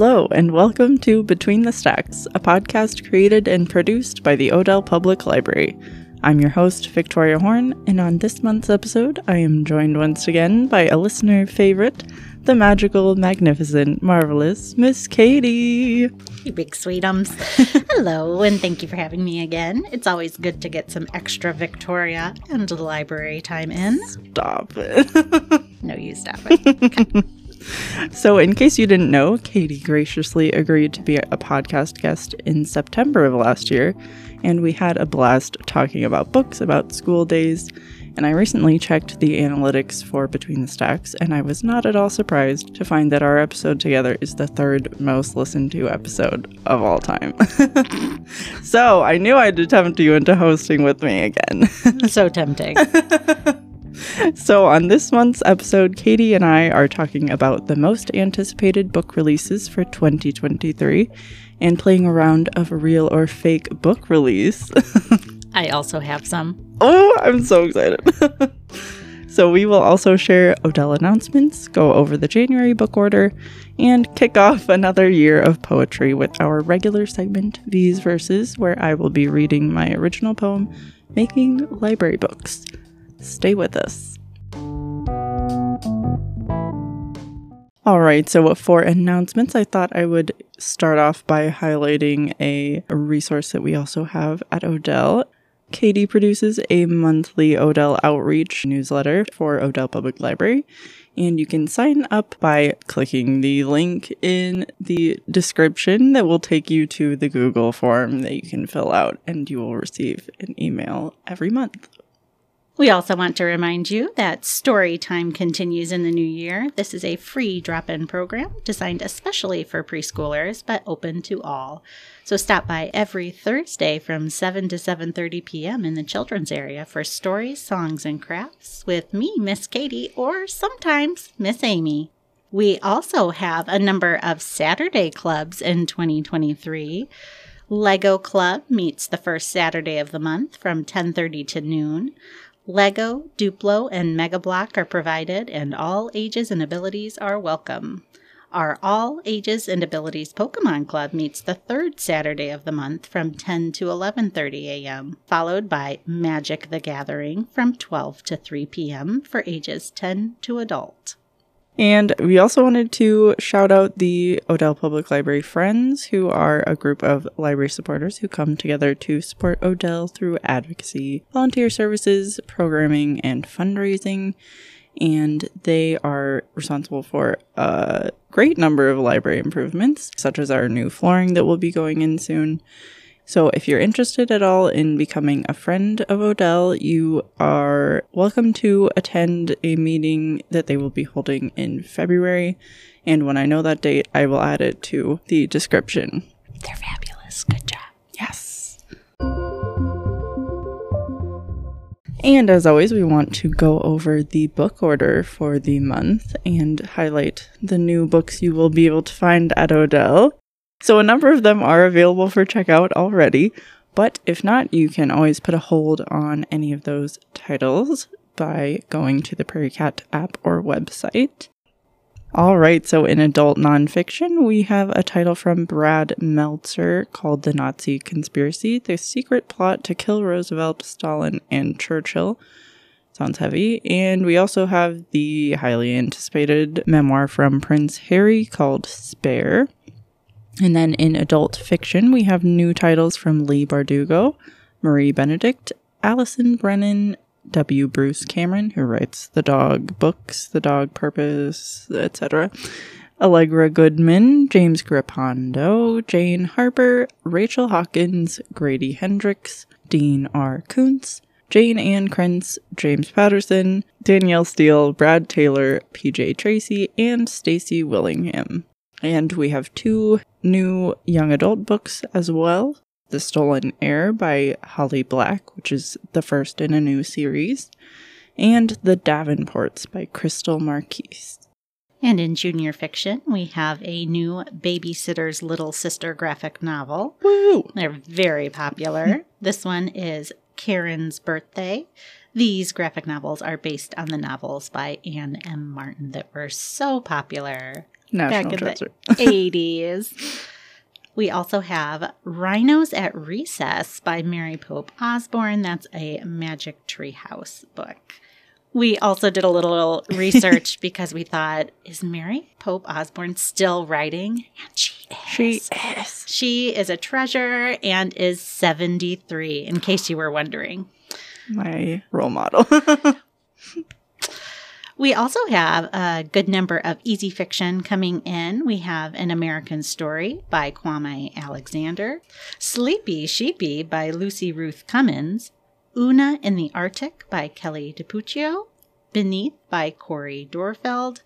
Hello, and welcome to Between the Stacks, a podcast created and produced by the Odell Public Library. I'm your host, Victoria Horn, and on this month's episode, I am joined once again by a listener favorite, the magical, magnificent, marvelous Miss Katie. You big sweetums. Hello, and thank you for having me again. It's always good to get some extra Victoria and library time in. Stop it. No, you stop it. So, in case you didn't know, Katie graciously agreed to be a podcast guest in September of last year, and we had a blast talking about books, about school days. And I recently checked the analytics for Between the Stacks, and I was not at all surprised to find that our episode together is the third most listened to episode of all time. so I knew I'd tempt you into hosting with me again. so tempting. So, on this month's episode, Katie and I are talking about the most anticipated book releases for 2023 and playing a round of real or fake book release. I also have some. oh, I'm so excited. so, we will also share Odell announcements, go over the January book order, and kick off another year of poetry with our regular segment, These Verses, where I will be reading my original poem, Making Library Books. Stay with us. All right, so for announcements, I thought I would start off by highlighting a resource that we also have at Odell. Katie produces a monthly Odell outreach newsletter for Odell Public Library, and you can sign up by clicking the link in the description that will take you to the Google form that you can fill out, and you will receive an email every month. We also want to remind you that story time continues in the new year. This is a free drop in program designed especially for preschoolers, but open to all. So stop by every Thursday from 7 to 7:30 p.m. in the children's area for stories, songs, and crafts with me, Miss Katie, or sometimes Miss Amy. We also have a number of Saturday clubs in 2023. Lego Club meets the first Saturday of the month from 10:30 to noon. Lego, Duplo, and Mega Block are provided, and all ages and abilities are welcome. Our All Ages and Abilities Pokemon Club meets the third Saturday of the month from 10 to 11:30 a.m., followed by Magic the Gathering from 12 to 3 p.m. for ages 10 to adult. And we also wanted to shout out the Odell Public Library Friends, who are a group of library supporters who come together to support Odell through advocacy, volunteer services, programming, and fundraising. And they are responsible for a great number of library improvements, such as our new flooring that will be going in soon. So, if you're interested at all in becoming a friend of Odell, you are welcome to attend a meeting that they will be holding in February. And when I know that date, I will add it to the description. They're fabulous. Good job. Yes. And as always, we want to go over the book order for the month and highlight the new books you will be able to find at Odell. So, a number of them are available for checkout already, but if not, you can always put a hold on any of those titles by going to the Prairie Cat app or website. All right, so in adult nonfiction, we have a title from Brad Meltzer called The Nazi Conspiracy The Secret Plot to Kill Roosevelt, Stalin, and Churchill. Sounds heavy. And we also have the highly anticipated memoir from Prince Harry called Spare. And then in adult fiction, we have new titles from Leigh Bardugo, Marie Benedict, Allison Brennan, W. Bruce Cameron, who writes the dog books, the dog purpose, etc. Allegra Goodman, James Grippando, Jane Harper, Rachel Hawkins, Grady Hendrix, Dean R. Koontz, Jayne Ann Krentz, James Patterson, Danielle Steel, Brad Taylor, PJ Tracy, and Stacy Willingham. And we have two new young adult books as well. The Stolen Heir by Holly Black, which is the first in a new series, and The Davenports by Krystal Marquis. And in junior fiction, we have a new Babysitter's Little Sister graphic novel. Woo! They're very popular. Hmm. this one is Karen's Birthday. These graphic novels are based on the novels by Anne M. Martin that were so popular. National back treasure. in the 80s. We also have Rhinos at Recess by Mary Pope Osborne. That's a Magic Treehouse book. We also did a little research because we thought, is Mary Pope Osborne still writing? And she is. She is. She is a treasure and is 73, in case you were wondering. my role model. We also have a good number of easy fiction coming in. We have An American Story by Kwame Alexander, Sleepy Sheepy by Lucy Ruth Cummins, Oona in the Arctic by Kelly DiPucchio, Beneath by Cori Doerrfeld,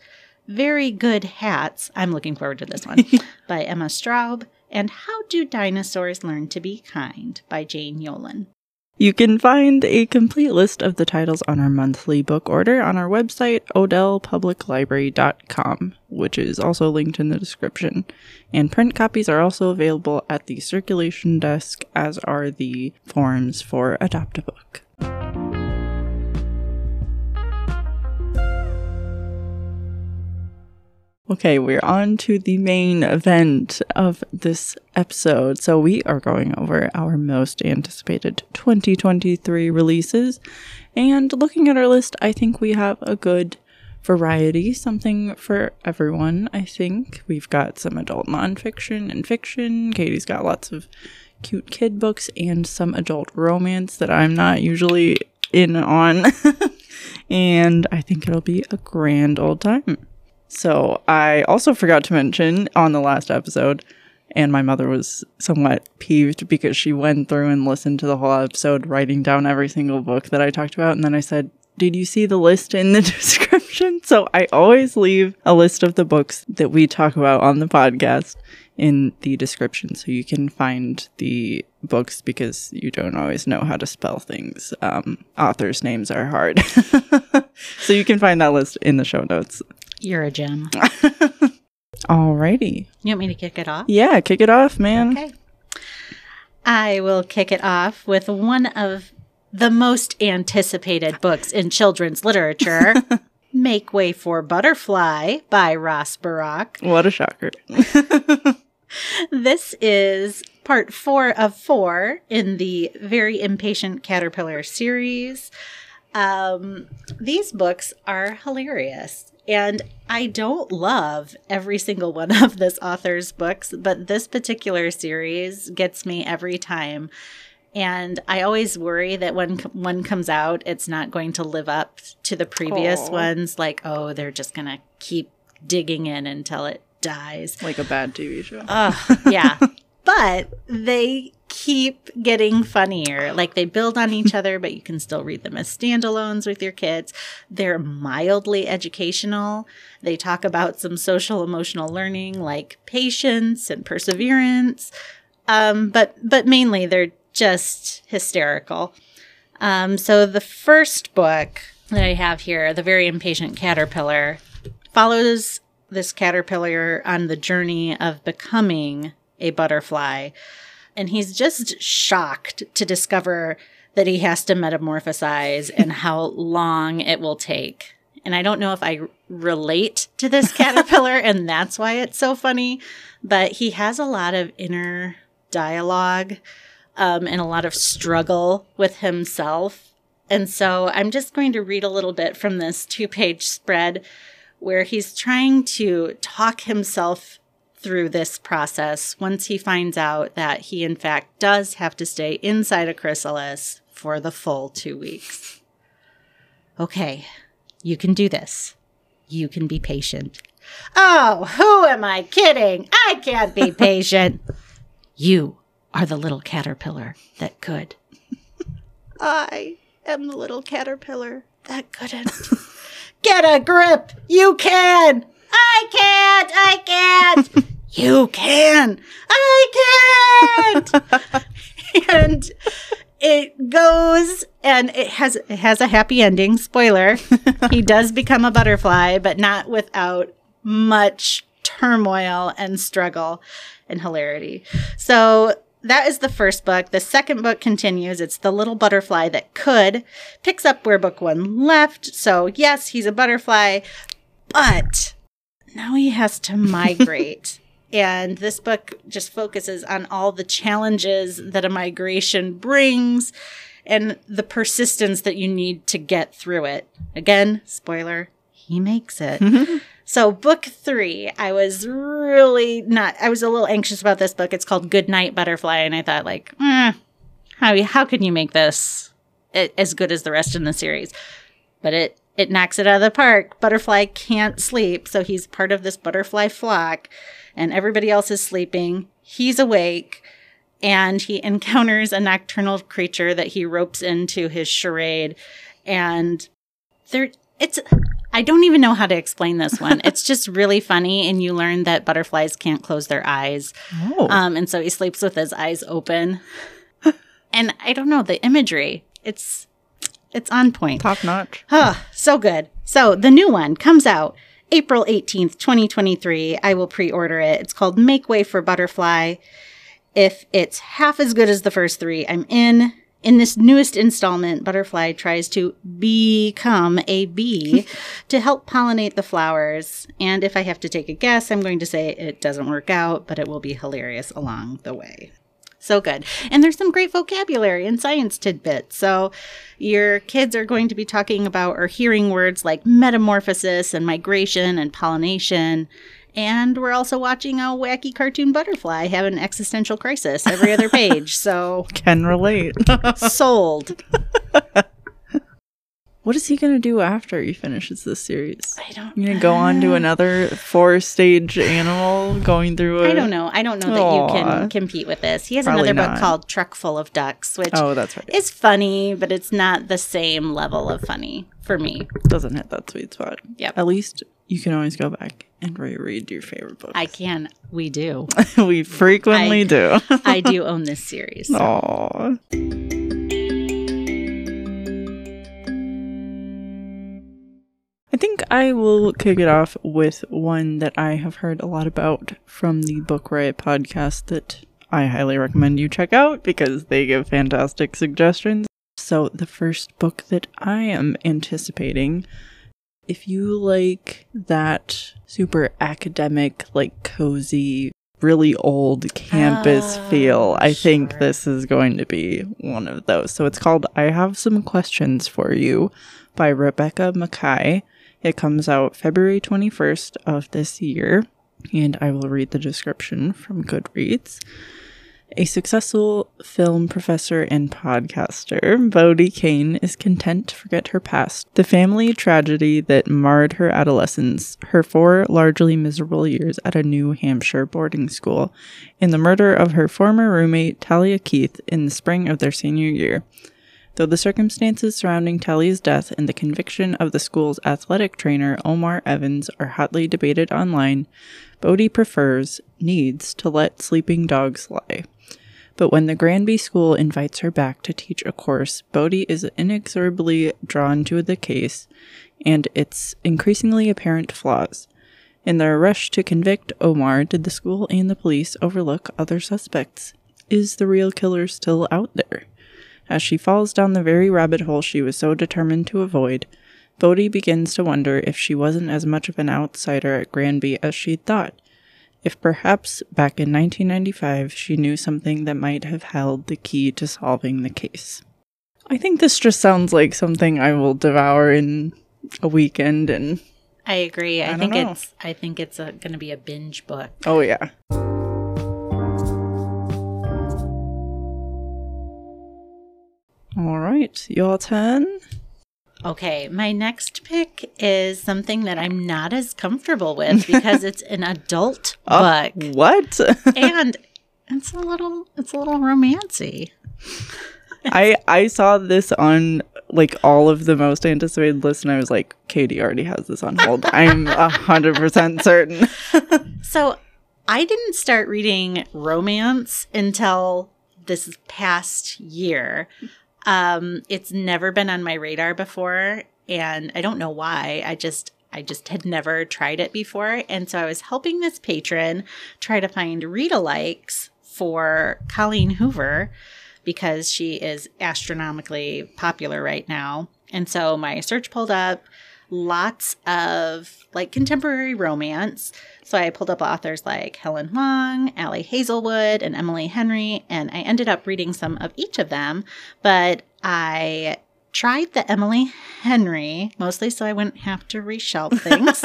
Very Good Hats, I'm looking forward to this one, by Emma Straub, and How Do Dinosaurs Learn to Be Kind by Jane Yolen. You can find a complete list of the titles on our monthly book order on our website, odellpubliclibrary.com, which is also linked in the description. And print copies are also available at the circulation desk, as are the forms for Adopt a Book. Okay, we're on to the main event of this episode. So, we are going over our most anticipated 2023 releases. And looking at our list, I think we have a good variety, something for everyone. I think we've got some adult nonfiction and fiction. Katie's got lots of cute kid books and some adult romance that I'm not usually in on. and I think it'll be a grand old time. So I also forgot to mention on the last episode, and my mother was somewhat peeved because she went through and listened to the whole episode, writing down every single book that I talked about. And then I said, Did you see the list in the description? So I always leave a list of the books that we talk about on the podcast in the description so you can find the books because you don't always know how to spell things. Um, authors' names are hard. so you can find that list in the show notes. You're a gem. Alrighty. You want me to kick it off? Yeah, kick it off, man. Okay. I will kick it off with one of the most anticipated books in children's literature Make Way for Butterfly by Ross Burach. What a shocker. This is part four of four in the Very Impatient Caterpillar series. Um, these books are hilarious. And I don't love every single one of this author's books, but this particular series gets me every time. And I always worry that when one comes out, it's not going to live up to the previous Aw. ones. Like, oh, they're just going to keep digging in until it dies. like a bad TV show. Ugh, yeah. but they keep getting funnier. Like they build on each other, but you can still read them as standalones with your kids. They're mildly educational. They talk about some social emotional learning like patience and perseverance. Um, but but mainly they're just hysterical. Um, so the first book that I have here, The Very Impatient Caterpillar, follows this caterpillar on the journey of becoming a butterfly. And he's just shocked to discover that he has to metamorphosize and how long it will take. And I don't know if I relate to this caterpillar, and that's why it's so funny, but he has a lot of inner dialogue um, and a lot of struggle with himself. And so I'm just going to read a little bit from this two page spread where he's trying to talk himself through this process once he finds out that he, in fact, does have to stay inside a chrysalis for the full two weeks. Okay, you can do this. You can be patient. Oh, who am I kidding? I can't be patient. you are the little caterpillar that could. I am the little caterpillar that couldn't. Get a grip! You can! I can't! I can't! you can! I can't! and it goes and it has it has a happy ending. Spoiler. he does become a butterfly, but not without much turmoil and struggle and hilarity. So that is the first book. The second book continues. It's The Little Butterfly That Could, picks up where book one left. So, yes, he's a butterfly, but now he has to migrate. and this book just focuses on all the challenges that a migration brings and the persistence that you need to get through it. Again, spoiler, he makes it. so, book three, I was really not, I was a little anxious about this book. It's called Good Night Butterfly. And I thought, like, eh, how, how can you make this as good as the rest in the series? But it, it knocks it out of the park. Butterfly can't sleep, so he's part of this butterfly flock, and everybody else is sleeping. He's awake and he encounters a nocturnal creature that he ropes into his charade and there it's I don't even know how to explain this one. it's just really funny and you learn that butterflies can't close their eyes. Oh. Um and so he sleeps with his eyes open. and I don't know the imagery. It's it's on point. Top notch. Oh, so good. So the new one comes out April 18th, 2023. I will pre-order it. It's called Make Way for Butterfly. If it's half as good as the first three, I'm in. In this newest installment, Butterfly tries to become a bee to help pollinate the flowers. And if I have to take a guess, I'm going to say it doesn't work out, but it will be hilarious along the way. So good. And there's some great vocabulary and science tidbits. So your kids are going to be talking about or hearing words like metamorphosis and migration and pollination and we're also watching a wacky cartoon butterfly have an existential crisis every other page. So can relate. sold. What is he going to do after he finishes this series? I don't. You going to go on to another four-stage animal going through? I don't know. I don't know Aww. that you can compete with this. He has Probably another not. book called Truck Full of Ducks, which oh, that's right. is funny, but it's not the same level of funny for me. Doesn't hit that sweet spot. Yep. At least you can always go back and reread your favorite books. I can. We do. we frequently I, do. I do own this series. So. I think I will kick it off with one that I have heard a lot about from the Book Riot podcast that I highly recommend you check out because they give fantastic suggestions. So, the first book that I am anticipating if you like that super academic, like cozy, really old campus oh, feel, I sure. think this is going to be one of those. So it's called I Have Some Questions for You by Rebecca Makkai. It comes out February 21st of this year, and I will read the description from Goodreads. A successful film professor and podcaster, Bodie Kane is content to forget her past, the family tragedy that marred her adolescence, her four largely miserable years at a New Hampshire boarding school, and the murder of her former roommate, Talia Keith, in the spring of their senior year. Though the circumstances surrounding Talia's death and the conviction of the school's athletic trainer, Omar Evans, are hotly debated online, Bodie prefers, needs, to let sleeping dogs lie. But when the Granby School invites her back to teach a course, Bodie is inexorably drawn to the case and its increasingly apparent flaws. In their rush to convict Omar, did the school and the police overlook other suspects? Is the real killer still out there? As she falls down the very rabbit hole she was so determined to avoid, Bodie begins to wonder if she wasn't as much of an outsider at Granby as she'd thought if perhaps back in 1995 she knew something that might have held the key to solving the case. I think this just sounds like something I will devour in a weekend and I agree. I, I think know. it's I think it's going to be a binge book. Oh yeah. All right, your turn. Okay, my next pick is something that I'm not as comfortable with because it's an adult uh, book. What? and it's a little it's a little romancy. I I saw this on like all of the most anticipated lists and I was like, Katie already has this on hold. I'm a hundred percent certain. so I didn't start reading romance until this past year. Um, it's never been on my radar before, and I don't know why. I just I just had never tried it before, and so I was helping this patron try to find read alikes for Colleen Hoover because she is astronomically popular right now. And so my search pulled up lots of like contemporary romance. So I pulled up authors like Helen Hoang, Ali Hazelwood, and Emily Henry, and I ended up reading some of each of them. But I tried the Emily Henry mostly so I wouldn't have to reshelf things.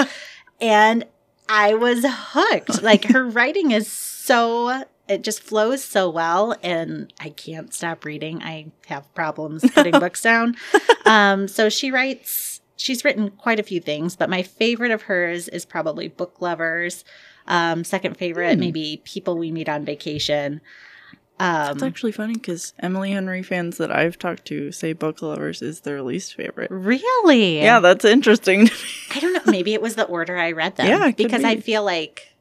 and I was hooked. Like her writing is so it just flows so well and I can't stop reading. I have problems putting books down. Um, so she writes she's written quite a few things, but my favorite of hers is probably Book Lovers. Um, second favorite, Hmm. maybe People We Meet on Vacation. Um, It's actually funny because Emily Henry fans that I've talked to say Book Lovers is their least favorite. really? Yeah, that's interesting. I don't know. Maybe it was the order I read them. Yeah, because I feel like,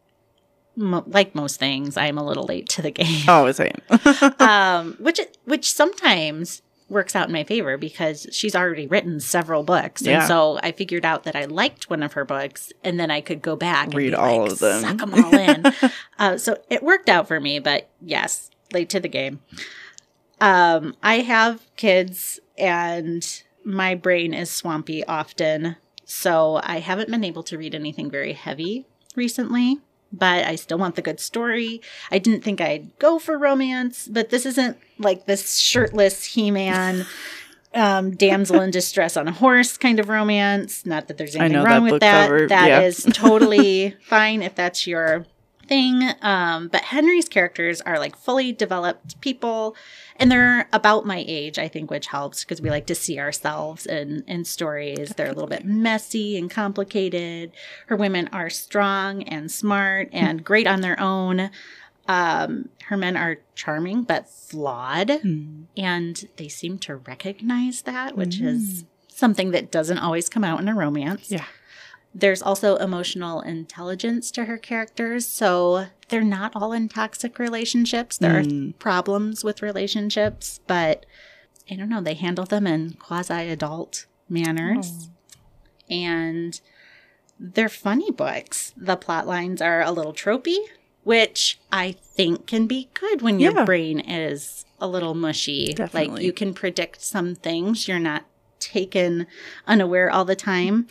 mo- like most things, I'm a little late to the game. oh, same. um, which which sometimes works out in my favor because she's already written several books, Yeah. and so I figured out that I liked one of her books, and then I could go back and Read all like, of them. suck them all in. uh, so it worked out for me, but yes, late to the game. Um, I have kids, and my brain is swampy often, so I haven't been able to read anything very heavy recently. But I still want the good story. I didn't think I'd go for romance, but this isn't like this shirtless He Man, um, damsel in distress on a horse kind of romance. Not that there's anything wrong that with that. cover, That yeah. is totally fine if that's your thing. Um, but Henry's characters are like fully developed people, and they're about my age, I think, which helps because we like to see ourselves in in stories. They're a little bit messy and complicated. Her women are strong and smart and great on their own. Um, her men are charming but flawed, Hmm. and they seem to recognize that, which is something that doesn't always come out in a romance. Yeah. There's also emotional intelligence to her characters, so they're not all in toxic relationships. There Mm. are problems with relationships, but I don't know, they handle them in quasi adult manners. And they're funny books. The plot lines are a little tropey, which I think can be good when your Yeah. brain is a little mushy. Like you can predict some things, you're not taken unaware all the time.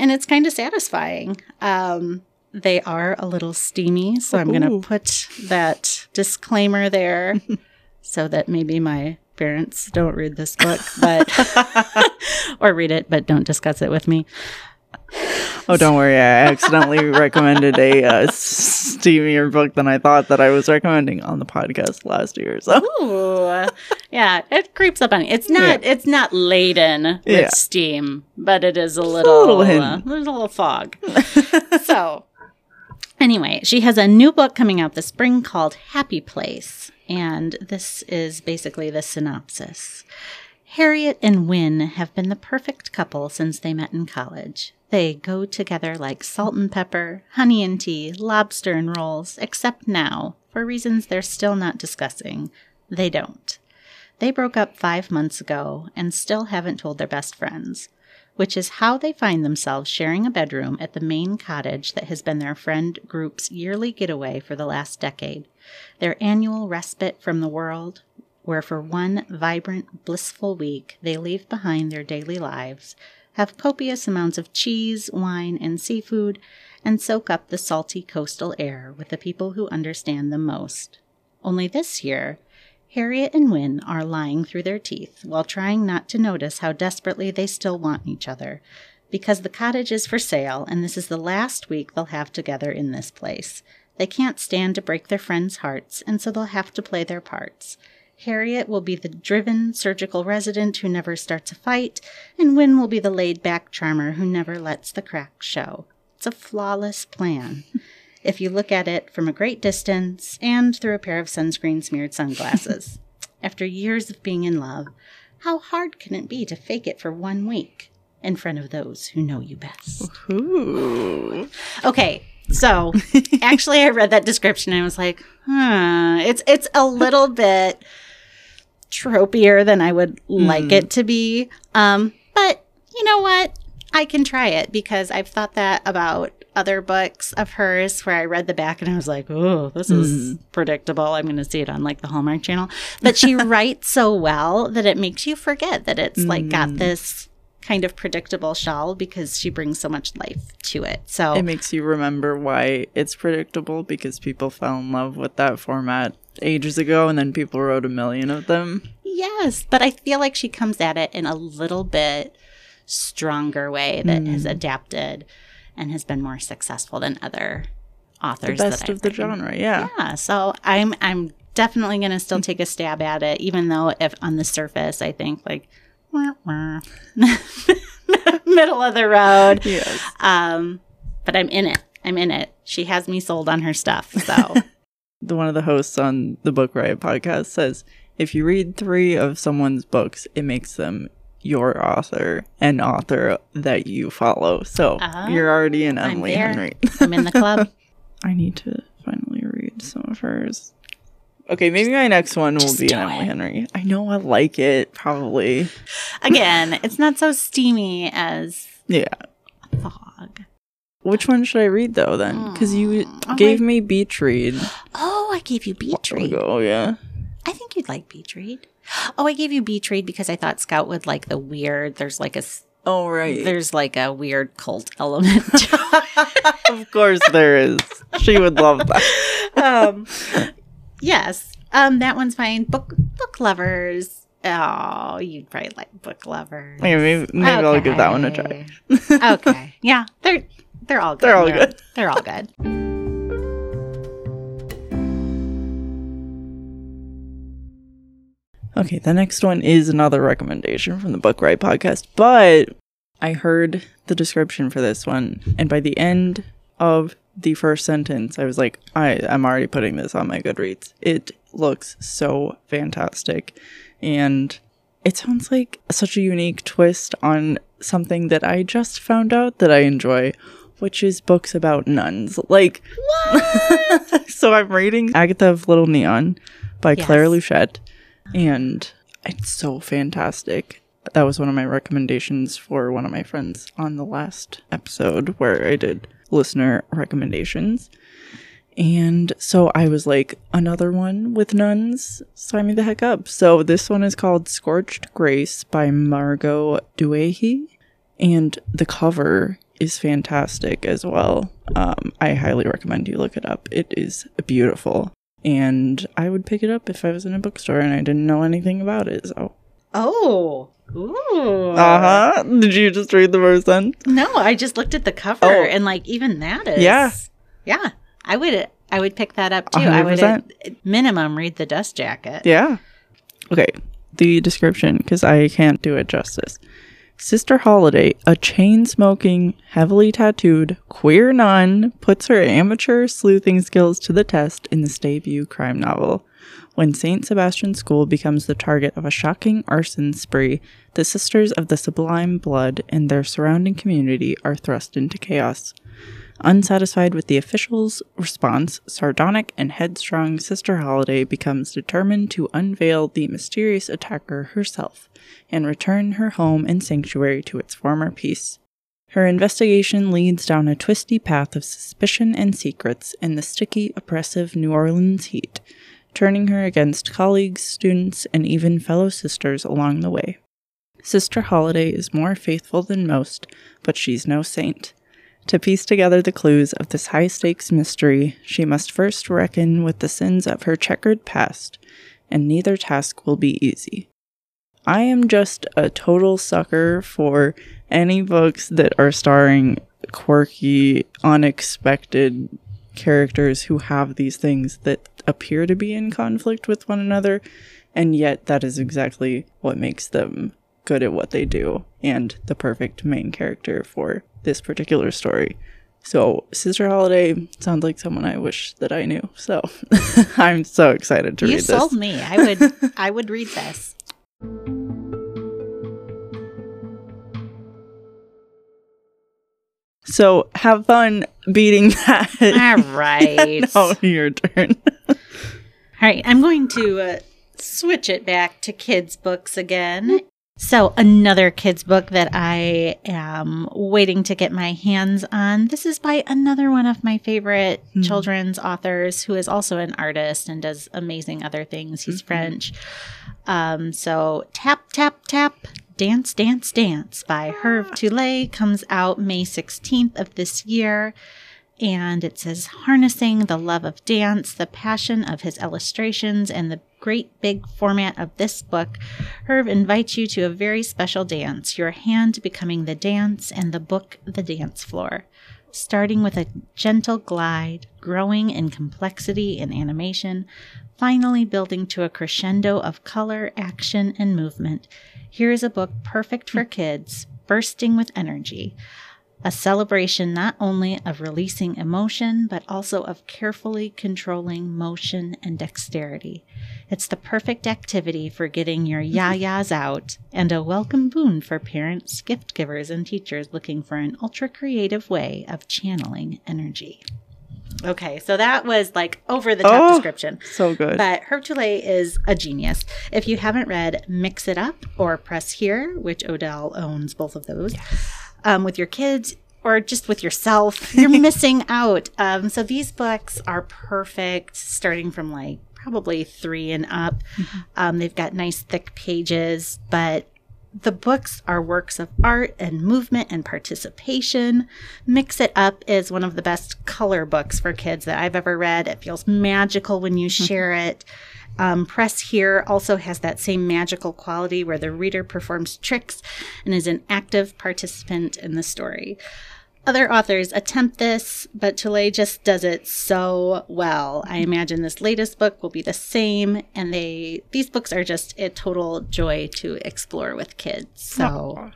And it's kind of satisfying. Um, they are a little steamy, so I'm going to put that disclaimer there so that maybe my parents don't read this book, but or read it, but don't discuss it with me. Oh, don't worry. I accidentally recommended a uh, steamier book than I thought that I was recommending on the podcast last year. So Ooh, yeah, it creeps up on you. It's not. It's not laden with Yeah. steam, but it is a a little, little uh, there's a little fog. so, anyway, she has a new book coming out this spring called Happy Place, and this is basically the synopsis. Harriet and Wynne have been the perfect couple since they met in college. They go together like salt and pepper, honey and tea, lobster and rolls, except now, for reasons they're still not discussing, they don't. They broke up five months ago and still haven't told their best friends, which is how they find themselves sharing a bedroom at the Maine cottage that has been their friend group's yearly getaway for the last decade, their annual respite from the world, where for one vibrant, blissful week they leave behind their daily lives, have copious amounts of cheese, wine, and seafood, and soak up the salty coastal air with the people who understand them most. Only this year, Harriet and Wynne are lying through their teeth while trying not to notice how desperately they still want each other, because the cottage is for sale and this is the last week they'll have together in this place. They can't stand to break their friends' hearts, and so they'll have to play their parts. Harriet will be the driven, surgical resident who never starts a fight, and Wynne will be the laid back charmer who never lets the cracks show. It's a flawless plan. if you look at it from a great distance and through a pair of sunscreen smeared sunglasses. After years of being in love, how hard can it be to fake it for one week in front of those who know you best? Ooh. Okay, so actually, I read that description and I was like, huh, it's it's a little bit tropier than I would like hmm. it to be. Um, but you know what? I can try it because I've thought that about other books of hers where I read the back and I was like, oh, this is hmm. predictable. I'm going to see it on like the Hallmark Channel. But she writes so well that it makes you forget that it's like got hmm. this kind of predictable shawl because she brings so much life to it. So It makes you remember why it's predictable because people fell in love with that format ages ago and then people wrote a million of them. Yes, but I feel like she comes at it in a little bit stronger way that has mm. adapted and has been more successful than other The authors. best that of I've the written. genre, yeah. Yeah, so I'm I'm definitely gonna still take a stab at it, even though if on the surface I think like. middle of the road. Yes. Um, but I'm in it. I'm in it. She has me sold on her stuff. So The one of the hosts on the Book Riot podcast says if you read three of someone's books, it makes them your author and author that you follow. So Ah, you're already in I'm Emily. Henry. I'm in the club. I need to finally read some of hers. Okay, maybe my next one will be an Emily. Henry. I know I like it, probably. Again, it's not so steamy as Yeah. fog. Which one should I read though then? Because you Oh, gave I- me Beach Read. Oh, I gave you beach read. Oh yeah. I think you'd like beach read. Oh, I gave you beach read because I thought Scout would like the weird. There's like a Oh right. there's like a weird cult element. of course there is. She would love that. um, yes, um, that one's fine. Book book lovers. Oh, you'd probably like book lovers. Okay, maybe, maybe I'll give that one a try. Okay. okay. Yeah, they're they're all good. They're all good. They're all good. Okay, the next one is another recommendation from the Book Riot podcast, but I heard the description for this one, and by the end of the first sentence, I was like, I, I'm already putting this on my Goodreads. It looks so fantastic, and it sounds like such a unique twist on something that I just found out that I enjoy, which is books about nuns. Like, so I'm reading Agatha of Little Neon by Yes. Claire Luchette, and it's so fantastic. That was one of my recommendations for one of my friends on the last episode where I did listener recommendations. And so I was like, another one with nuns? Sign me the heck up. So this one is called Scorched Grace by Margot Douaihy. And the cover is fantastic as well. Um, I highly recommend you look it up. It is beautiful. And I would pick it up if I was in a bookstore and I didn't know anything about it. So, Oh. Ooh. uh huh. Did you just read the first sentence? No, I just looked at the cover Oh. and like even that is Yeah. Yeah. I would I would pick that up too. I would at minimum read the dust jacket. Yeah. Okay. The description, because I can't do it justice. Sister Holiday, a chain smoking, heavily tattooed, queer nun, puts her amateur sleuthing skills to the test in this debut crime novel. When St. Sebastian School becomes the target of a shocking arson spree, the Sisters of the Sublime Blood and their surrounding community are thrust into chaos. Unsatisfied with the officials' response, sardonic and headstrong Sister Holiday becomes determined to unveil the mysterious attacker herself and return her home and sanctuary to its former peace. Her investigation leads down a twisty path of suspicion and secrets in the sticky, oppressive New Orleans heat, turning her against colleagues, students, and even fellow sisters along the way. Sister Holiday is more faithful than most, but she's no saint. To piece together the clues of this high stakes mystery, she must first reckon with the sins of her checkered past, and neither task will be easy. I am just a total sucker for any books that are starring quirky, unexpected characters who have these things that appear to be in conflict with one another, and yet that is exactly what makes them good at what they do and the perfect main character for this particular story. So, Sister Holiday sounds like someone I wish that I knew. So, I'm so excited to you read this. You sold me. I would I would read this. So, have fun beating that. All right. oh, your turn. All right, I'm going to uh, switch it back to kids' books again. So, another kids' book that I am waiting to get my hands on. This is by another one of my favorite children's authors who is also an artist and does amazing other things. He's French. Um, so, Tap, Tap, Tap Dance, Dance, Dance by Herve ah. Tullet comes out May 16th of this year. And it says, harnessing the love of dance, the passion of his illustrations, and the great big format of this book, Herve invites you to a very special dance, your hand becoming the dance and the book the dance floor. Starting with a gentle glide, growing in complexity and animation, finally building to a crescendo of color, action, and movement. Here is a book perfect for kids, bursting with energy a celebration not only of releasing emotion, but also of carefully controlling motion and dexterity. It's the perfect activity for getting your yayas out and a welcome boon for parents, gift givers, and teachers looking for an ultra creative way of channeling energy. Okay, so that was like over the top Oh, description. So good. But Herve Tullet is a genius. If you haven't read Mix It Up or Press Here, which Odell owns both of those, um, with your kids or just with yourself, you're missing out. Um, so these books are perfect, starting from like probably three and up. Um, they've got nice thick pages, but the books are works of art and movement and participation. Mix It Up is one of the best color books for kids that I've ever read. It feels magical when you share it. Um, Press Here also has that same magical quality where the reader performs tricks and is an active participant in the story. Other authors attempt this, but Tullet just does it so well. I imagine this latest book will be the same, and they these books are just a total joy to explore with kids. So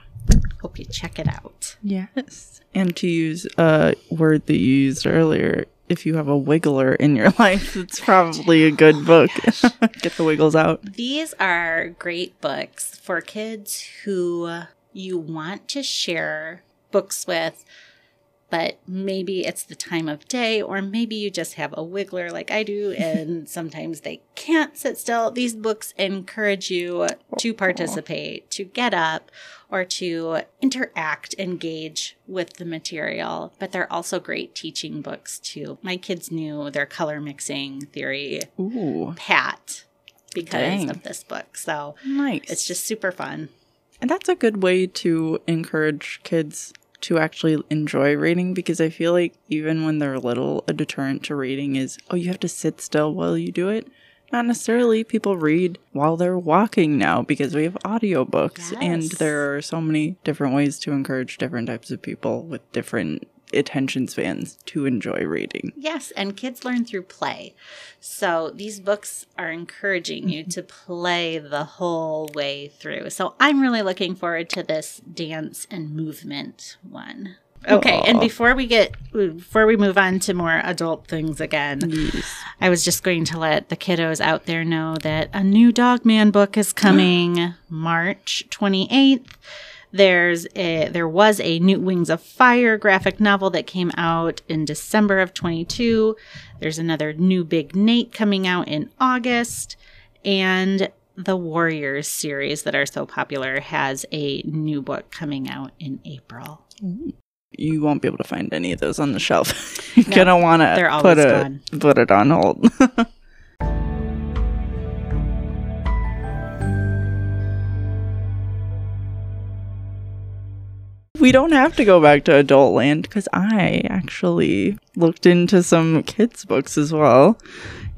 hope you check it out. Yes. And to use a word that you used earlier, if you have a wiggler in your life, it's probably a good book. Oh get the wiggles out. These are great books for kids who you want to share books with, but maybe it's the time of day, or maybe you just have a wiggler like I do, and sometimes they can't sit still. These books encourage you to participate, to get up, or to interact, engage with the material. But they're also great teaching books, too. My kids knew their color mixing theory Ooh, pat because Dang. of this book. So nice. it's just super fun. And that's a good way to encourage kids to actually enjoy reading because I feel like even when they're little, a deterrent to reading is, oh, you have to sit still while you do it. Not necessarily. People read while they're walking now because we have audiobooks and there are so many different ways to encourage different types of people with different attention spans to enjoy reading. Yes, and kids learn through play. So these books are encouraging you to play the whole way through. So I'm really looking forward to this dance and movement one. Okay, and before we get before we move on to more adult things again, Yes. I was just going to let the kiddos out there know that a new Dogman book is coming March 28th. There's a there was a New Wings of Fire graphic novel that came out in December of 22. There's another new Big Nate coming out in August and the Warriors series that are so popular has a new book coming out in April. You won't be able to find any of those on the shelf. You're gonna want to put a gone. put it on hold. we don't have to go back to adult land because I actually looked into some kids books as well,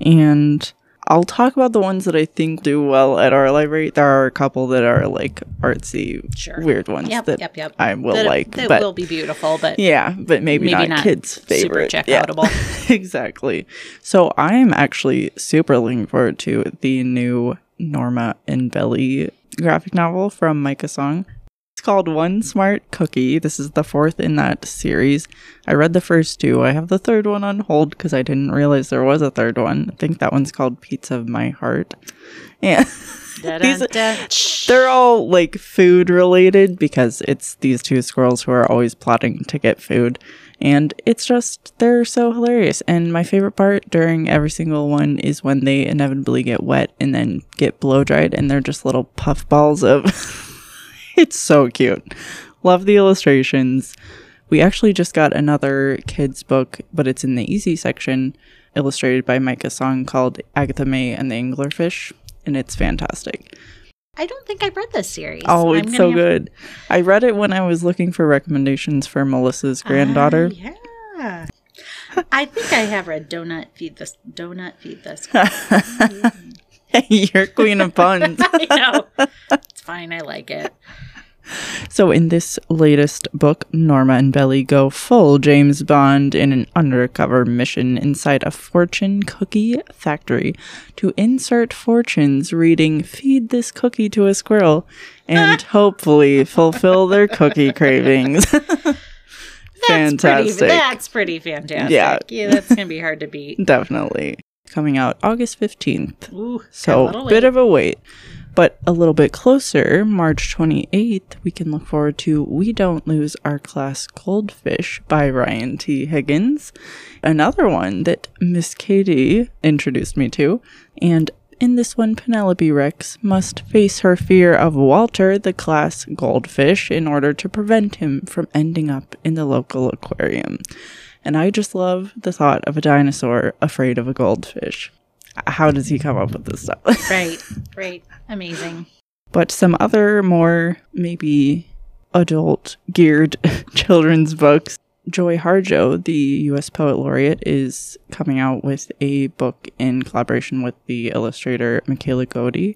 and I'll talk about the ones that I think do well at our library. There are a couple that are like artsy, Sure. weird ones Yep, that yep, yep. I will that, like, that but will be beautiful, but yeah, but maybe, Maybe not, not kids' super favorite. checkoutable. exactly. So I am actually super looking forward to the new Norma and Belly graphic novel from Mika Song. Called One Smart Cookie. This is the fourth in that series. I read the first two. I have the third one on hold because I didn't realize there was a third one. I think that one's called Pizza of My Heart. Yeah. These- They're all like food related because it's these two squirrels who are always plotting to get food. And it's just, they're so hilarious. And my favorite part during every single one is when they inevitably get wet and then get blow dried and they're just little puff balls of. it's so cute. Love the illustrations. We actually just got another kids' book, but it's in the easy section, illustrated by Mika Song called Agatha May and the Anglerfish, and it's fantastic. I don't think I've read this series. Oh, it's so good. I read it when I was looking for recommendations for Melissa's granddaughter. Ah, yeah. I think I have read Donut Feed This. Donut Feed This. You're queen of puns. I know. Fine. I like it. So, in this latest book, Norma and Belly go full James Bond in an undercover mission inside a fortune cookie factory to insert fortunes reading Feed this cookie to a squirrel and hopefully fulfill their cookie cravings. That's Fantastic. Pretty, that's pretty fantastic. Yeah. Yeah. that's going to be hard to beat. Definitely. Coming out August 15th. Ooh, So, a bit of a wait. But a little bit closer, March 28th, we can look forward to We Don't Lose Our Class Goldfish by Ryan T. Higgins. Another one that Miss Katie introduced me to. And in this one, Penelope Rex must face her fear of Walter, the class goldfish, in order to prevent him from ending up in the local aquarium. And I just love the thought of a dinosaur afraid of a goldfish. How does he come up with this stuff? Right, right. Amazing. but some other more maybe adult geared children's books. Joy Harjo, the US Poet Laureate, is coming out with a book in collaboration with the illustrator Michaela Goade,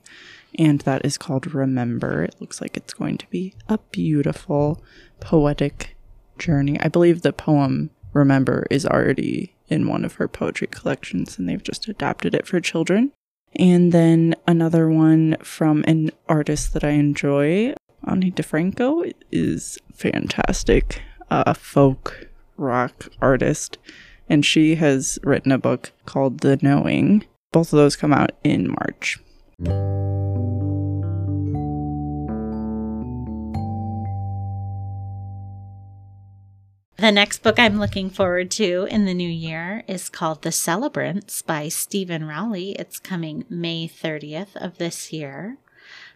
and that is called Remember. It looks like it's going to be a beautiful poetic journey. I believe the poem Remember is already in one of her poetry collections, and they've just adapted it for children. And then another one from an artist that I enjoy, Ani DiFranco, is fantastic. A folk rock artist. And she has written a book called The Knowing. Both of those come out in March. The next book I'm looking forward to in the new year is called The Celebrants by Steven Rowley. It's coming May 30th of this year.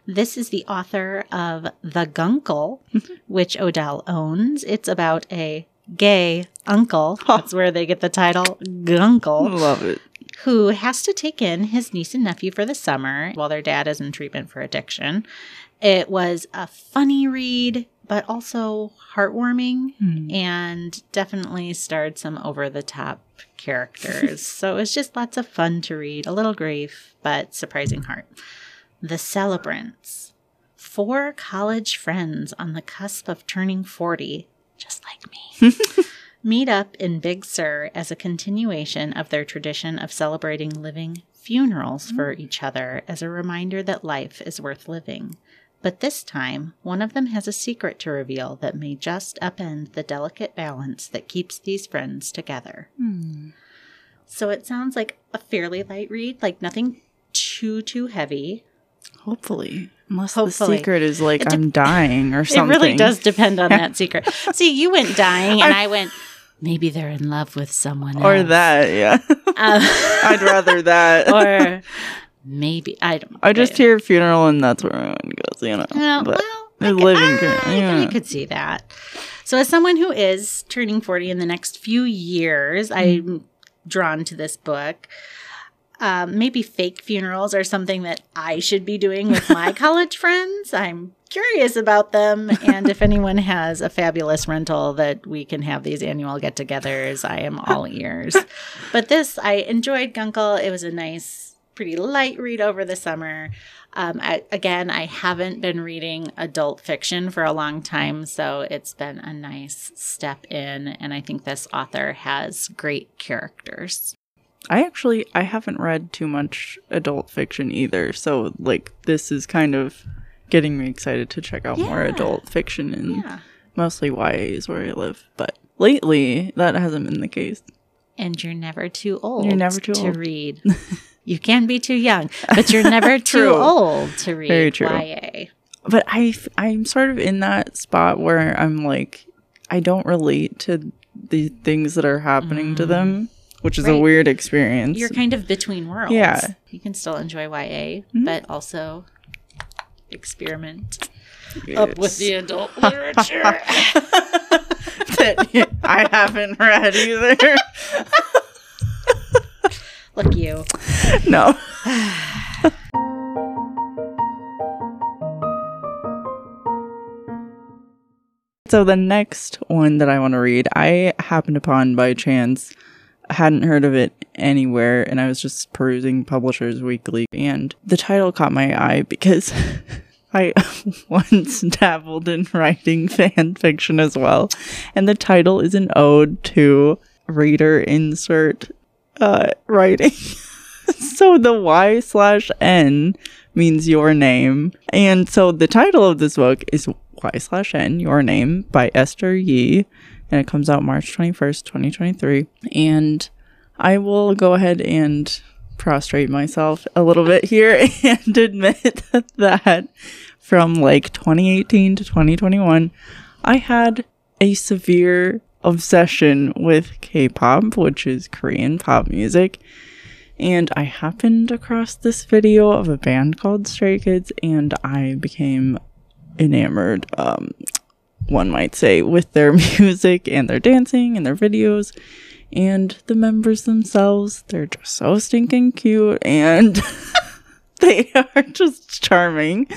This is the author of The Guncle, which Odell owns. It's about a gay uncle. That's where they get the title Guncle Love it. who has to take in his niece and nephew for the summer while their dad is in treatment for addiction. It was a funny read, but also heartwarming hmm. and definitely starred some over the top characters. so it was just lots of fun to read, a little grief, but surprising heart. The Celebrants. Four college friends on the cusp of turning 40, just like me meet up in Big Sur as a continuation of their tradition of celebrating living funerals for hmm. each other as a reminder that life is worth living. But this time, one of them has a secret to reveal that may just upend the delicate balance that keeps these friends together. So it sounds like a fairly light read, like nothing too, too heavy. Hopefully. Unless Hopefully. the secret is like de- I'm dying or something. It really does depend on that secret. See, you went dying, and I went, maybe they're in love with someone Or else. that, yeah. Uh, I'd rather that. or maybe I don't. I just hear funeral and that's where everyone goes, you know. Well, but well, I could- living ah, I- yeah. I could see that. So, as someone who is turning forty in the next few years, I'm drawn to this book. Um, maybe fake funerals are something that I should be doing with my college friends. I'm curious about them, and if anyone has a fabulous rental that we can have these annual get-togethers, I am all ears. But this, I enjoyed Guncle. It was a nice, pretty light read over the summer. Um, I, again, I haven't been reading adult fiction for a long time, so it's been a nice step in, and I think this author has great characters. I actually I haven't read too much adult fiction either, so like this is kind of getting me excited to check out more adult fiction and Yeah. mostly YA is where I live. But lately that hasn't been the case. And you're never too old. You're never too to old. read. you can be too young, but you're never too old to read Very true. YA. But I, I'm sort of in that spot where I'm like I don't relate to the things that are happening to them, which is a weird experience. You're kind of between worlds. Yeah. You can still enjoy YA, Mhm. but also experiment up with the adult literature. that I haven't read either. Look, you. No. so the next one that I want to read, I happened upon by chance, hadn't heard of it anywhere, and I was just perusing Publishers Weekly, and the title caught my eye because. I once dabbled in writing fan fiction as well. And the title is an ode to reader insert uh, writing. so the Y slash N means your name. And so the title of this book is Y slash N, Your Name by Esther Yi. And it comes out March 21st, 2023. And I will go ahead and prostrate myself a little bit here and admit that from like 2018 to 2021, I had a severe obsession with K pop, which is Korean pop music. And I happened across this video of a band called Stray Kids, and I became enamored, um, one might say, with their music and their dancing and their videos. And the members themselves, they're just so stinking cute and they are just charming.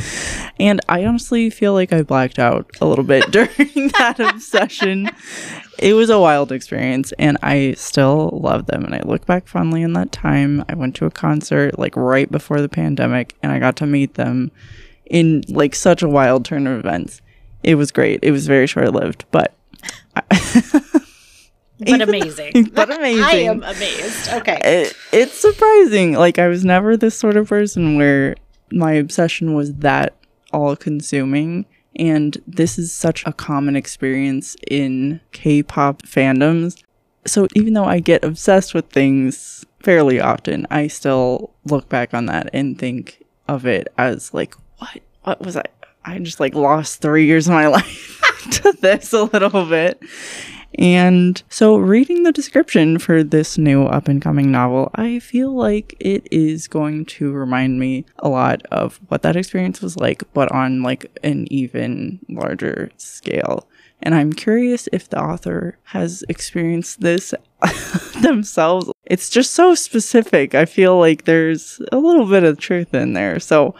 And I honestly feel like I blacked out a little bit during that obsession it was a wild experience and I still love them. And I look back fondly on that time. I went to a concert like right before the pandemic and I got to meet them in like such a wild turn of events. It was great. It was very short lived, but. But amazing. but amazing. I am amazed. Okay. It, it's surprising. Like, I was never this sort of person where my obsession was that all consuming and this is such a common experience in K pop fandoms. So even though I get obsessed with things fairly often, I still look back on that and think of it as like, what? What was I? I just like lost three years of my life to this a little bit. And so, reading the description for this new up and coming novel, I feel like it is going to remind me a lot of what that experience was like, but on like an even larger scale. And I'm curious if the author has experienced this themselves. It's just so specific. I feel like there's a little bit of truth in there. So,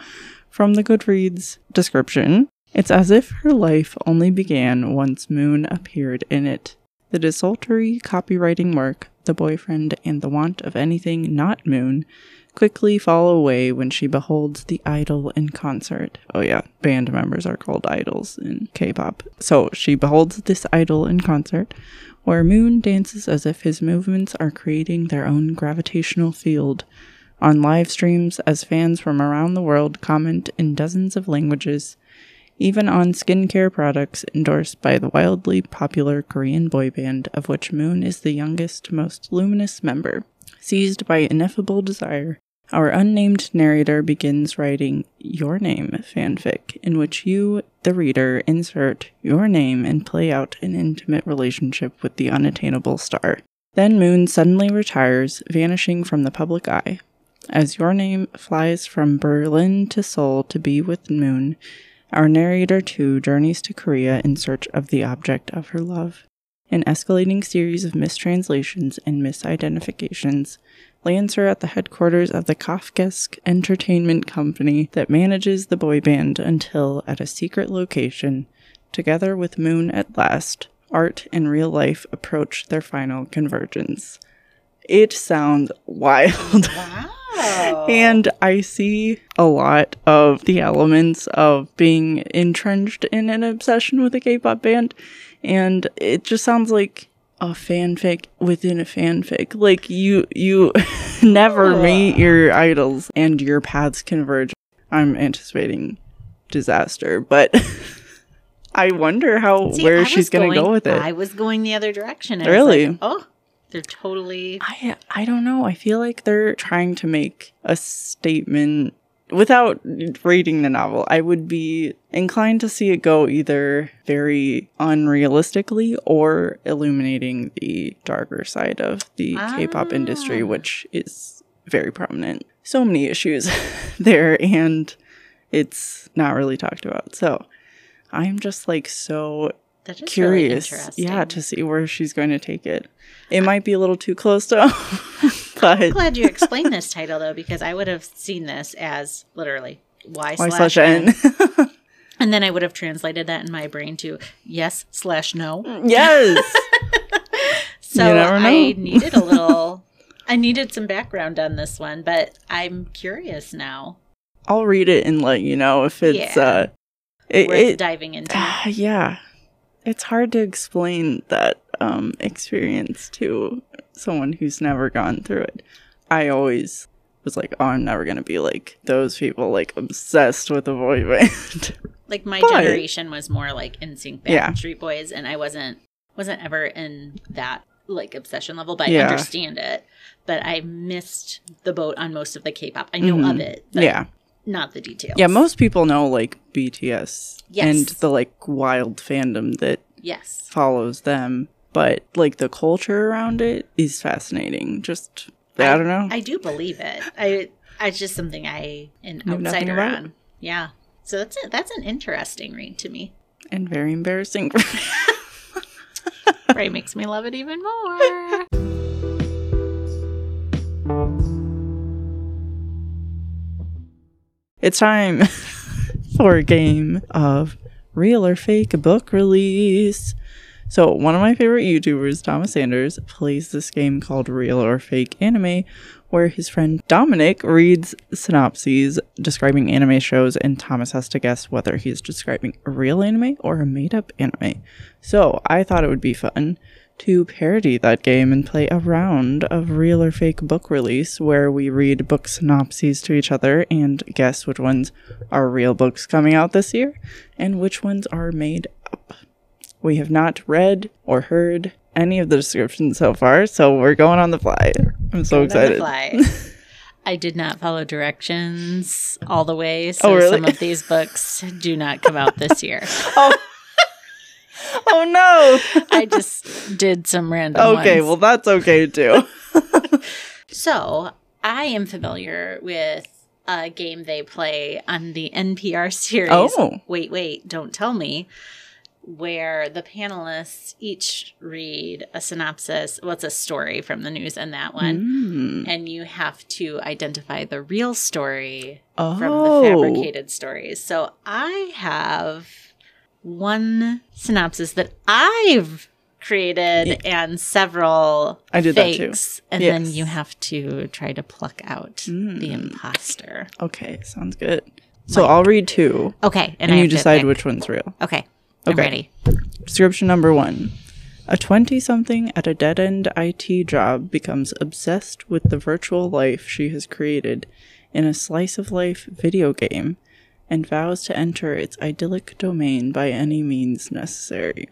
from the Goodreads description, it's as if her life only began once Moon appeared in it. The desultory copywriting work, the boyfriend, and the want of anything not Moon quickly fall away when she beholds the idol in concert. Oh, yeah, band members are called idols in K pop. So she beholds this idol in concert, where Moon dances as if his movements are creating their own gravitational field. On live streams, as fans from around the world comment in dozens of languages, even on skincare products endorsed by the wildly popular Korean boy band, of which Moon is the youngest, most luminous member. Seized by ineffable desire, our unnamed narrator begins writing Your Name fanfic, in which you, the reader, insert your name and play out an intimate relationship with the unattainable star. Then Moon suddenly retires, vanishing from the public eye. As Your Name flies from Berlin to Seoul to be with Moon, our narrator, too, journeys to Korea in search of the object of her love. An escalating series of mistranslations and misidentifications lands her at the headquarters of the Kafkaesque entertainment company that manages the boy band until, at a secret location, together with Moon at last, art and real life approach their final convergence. It sounds wild. Wow. And I see a lot of the elements of being entrenched in an obsession with a K pop band. And it just sounds like a fanfic within a fanfic. Like you you never oh. meet your idols and your paths converge. I'm anticipating disaster, but I wonder how See, where she's gonna going, go with it. I was going the other direction. really? Like, oh, they're totally. I I don't know. I feel like they're trying to make a statement without reading the novel. I would be inclined to see it go either very unrealistically or illuminating the darker side of the ah. K-pop industry, which is very prominent. So many issues there, and it's not really talked about. So I'm just like so curious, really yeah, to see where she's going to take it. It might be a little too close to. but I'm glad you explained this title though, because I would have seen this as literally Y, y slash N. And then I would have translated that in my brain to yes slash no. Yes. So You never know. I needed a little, I needed some background on this one, but I'm curious now. I'll read it and let you know if it's Yeah. uh it, Worth it diving into. Ah, yeah. It's hard to explain that um experience to someone who's never gone through it. I always was like, oh, I'm never gonna be like those people, like obsessed with a boy band. like my But- generation was more like in NSYNC Yeah. Street Boys, and I wasn't wasn't ever in that like obsession level, but Yeah. I understand it. But I missed the boat on most of the K-pop. I know of Mhm. it, yeah, not the details. yeah. Most people know like BTS Yes. and the like wild fandom that yes, follows them, but like the culture around it is fascinating. Just I, don't know. I do believe it. I it's just something I an Know nothing outsider on. Yeah. So that's it. That's an interesting read to me. and very embarrassing. Right, makes me love it even more. It's time for a game of real or fake book release. So, one of my favorite YouTubers, Thomas Sanders, plays this game called Real or Fake Anime, where his friend Dominic reads synopses describing anime shows, and Thomas has to guess whether he's describing a real anime or a made up anime. So, I thought it would be fun to parody that game and play a round of real or fake book release where we read book synopses to each other and guess which ones are real books coming out this year and which ones are made up. We have not read or heard any of the descriptions so far, so we're going on the fly. I'm so On the excited. fly. I did not follow directions all the way, oh, so Oh, really? some of these books do not come out this year. Oh. oh no. I just did some random Okay, ones. well that's okay too. So I am familiar with a game they play on the NPR series. Oh. Wait, wait, don't tell me. Where the panelists each read a synopsis, what's a story from the news and that one, Mm. and you have to identify the real story Oh. from the fabricated stories. So I have one synopsis that I've created and several I did that too. fakes, and then you have to try to pluck out the Mm. imposter. Okay, sounds good. So I'll read two, Okay, and, and, you decide which one's real. Okay, I'm Okay. ready. Description number one. A 20 something at a dead end IT job becomes obsessed with the virtual life she has created in a slice of life video game and vows to enter its idyllic domain by any means necessary.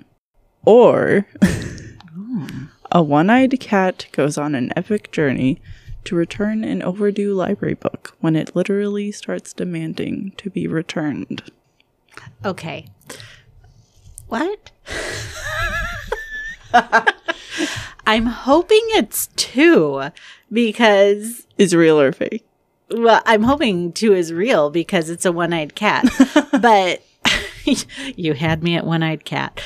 Or a one eyed cat goes on an epic journey to return an overdue library book when it literally starts demanding to be returned. Okay. What? I'm hoping it's two because Is real or fake? Well, I'm hoping two is real because it's a one eyed cat. but you had me at one eyed cat.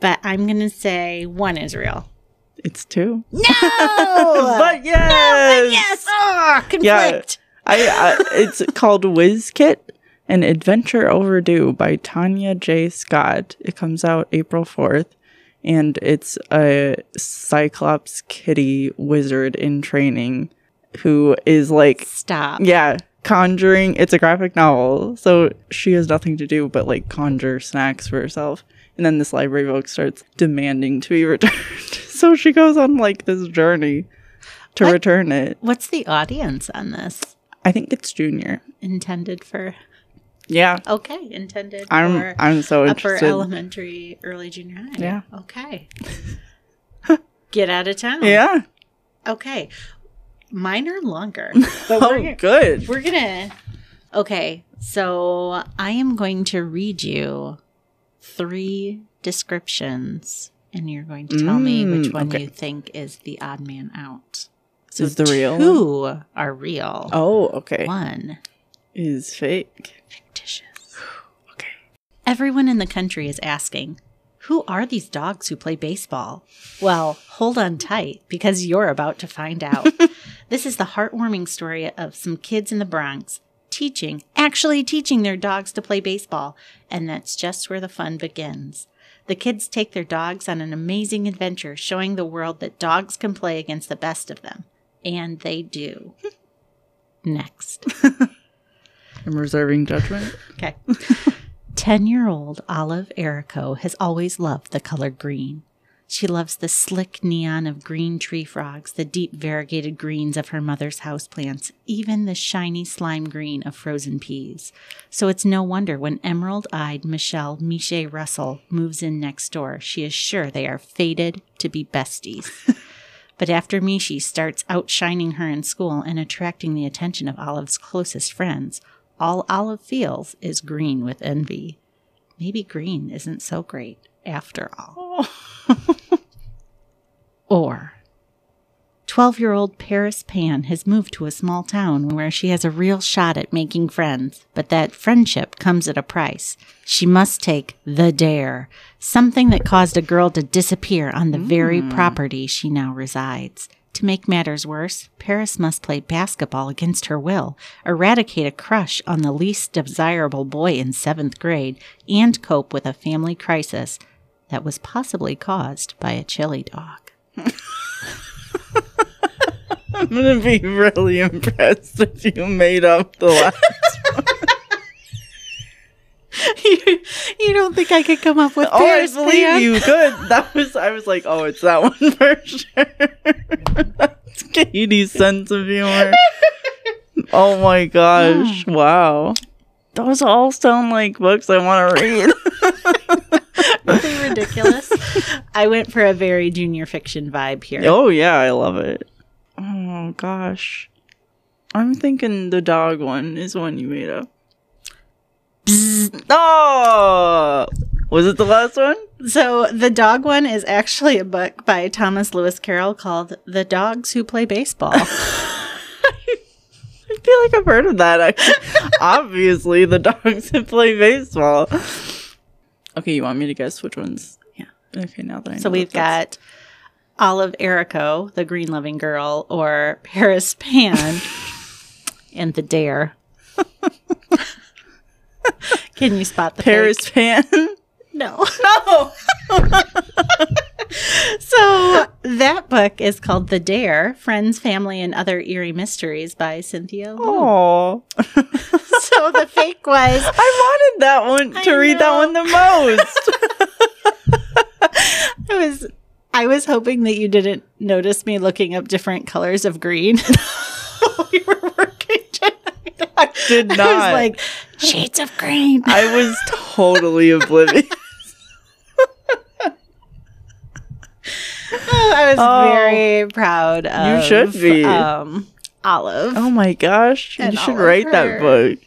But I'm going to say one is real. It's two. No! but yes, But yes! Oh, Yeah. conflict. I, I it's called WizKit, an adventure overdue by Tanya J. Scott. It comes out April fourth, and it's a Cyclops kitty wizard in training who is like, Stop. yeah, conjuring. It's a graphic novel, so she has nothing to do but like conjure snacks for herself. And then this library book starts demanding to be returned. so she goes on like this journey to What? return it. What's the audience on this? I think it's junior. Intended for. Yeah. Okay, intended I'm for I'm so interested. upper elementary, early junior high. Yeah. Okay. Get out of town. Yeah. Okay. Mine are longer. But Oh, we're, good. We're gonna. Okay, so I am going to read you three descriptions, and you're going to tell me which Mm, one okay. you think is the odd man out. So Is the real one? two are real. Oh, okay. One Is fake. fictitious. Okay. Everyone in the country is asking, "Who are these dogs who play baseball?" Well, hold on tight because you're about to find out. this is the heartwarming story of some kids in the Bronx teaching, actually teaching their dogs to play baseball. And that's just where the fun begins. The kids take their dogs on an amazing adventure, showing the world that dogs can play against the best of them. And they do. Next. I'm reserving judgment. Okay. 10 year old Olive Erico has always loved the color green. She loves the slick neon of green tree frogs, the deep variegated greens of her mother's houseplants, even the shiny slime green of frozen peas. So it's no wonder when emerald eyed Michelle Miche Russell moves in next door, she is sure they are fated to be besties. but after Michi starts outshining her in school and attracting the attention of Olive's closest friends, all Olive feels is green with envy. Maybe green isn't so great after all. Oh. or 12 year old Paris Pan has moved to a small town where she has a real shot at making friends, but that friendship comes at a price. She must take the dare, something that caused a girl to disappear on the very hmm. property she now resides. To make matters worse, Paris must play basketball against her will, eradicate a crush on the least desirable boy in seventh grade, and cope with a family crisis that was possibly caused by a chili dog. I'm gonna be really impressed if you made up the last. you, you don't think I could come up with oh, I Paris believe Pan? you. Good. That was. I was like, oh, it's that one for sure. That's Katie's sense of humor. Oh my gosh! Wow. Those all sound like books I want to read. Really ridiculous. I went for a very junior fiction vibe here. oh yeah, I love it. Oh gosh, I'm thinking the dog one is one you made up. Oh, was it the last one? So the dog one is actually a book by Thomas Lewis Carroll called "The Dogs Who Play Baseball." I feel like I've heard of that. Obviously, the dogs that play baseball. Okay, you want me to guess which ones? Yeah. Okay, now that I know. so we've that that's- got Olive Erico, the green loving girl, or Paris Pan, and the Dare. Can you spot the Paris fake? Pan. No. No. So that book is called The Dare: Friends, Family, and Other Eerie Mysteries by Cynthia. Oh, So the fake was I wanted that one to read that one the most. I was I was hoping that you didn't notice me looking up different colors of green. I Did I not. was like shades of green. I was totally oblivious. I was Oh. very proud of You should be. um Olive. Oh my gosh, you should write her. that book.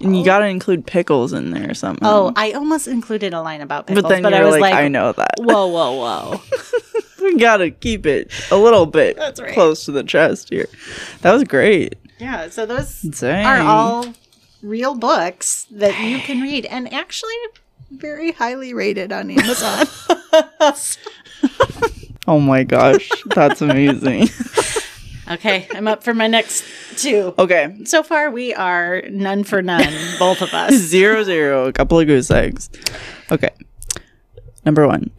And you gotta include pickles in there or something. Oh, I almost included a line about pickles, but then but I was like, like, I know that. whoa, whoa, whoa. we gotta keep it a little bit right. close to the chest here. That was great. Yeah, so those Dang. are all real books that you can read and actually very highly rated on Amazon. Oh my gosh, that's amazing. okay, I'm up for my next two. okay, So far, we are none for none, both of us. zero zero, a couple of goose eggs. Okay, number one.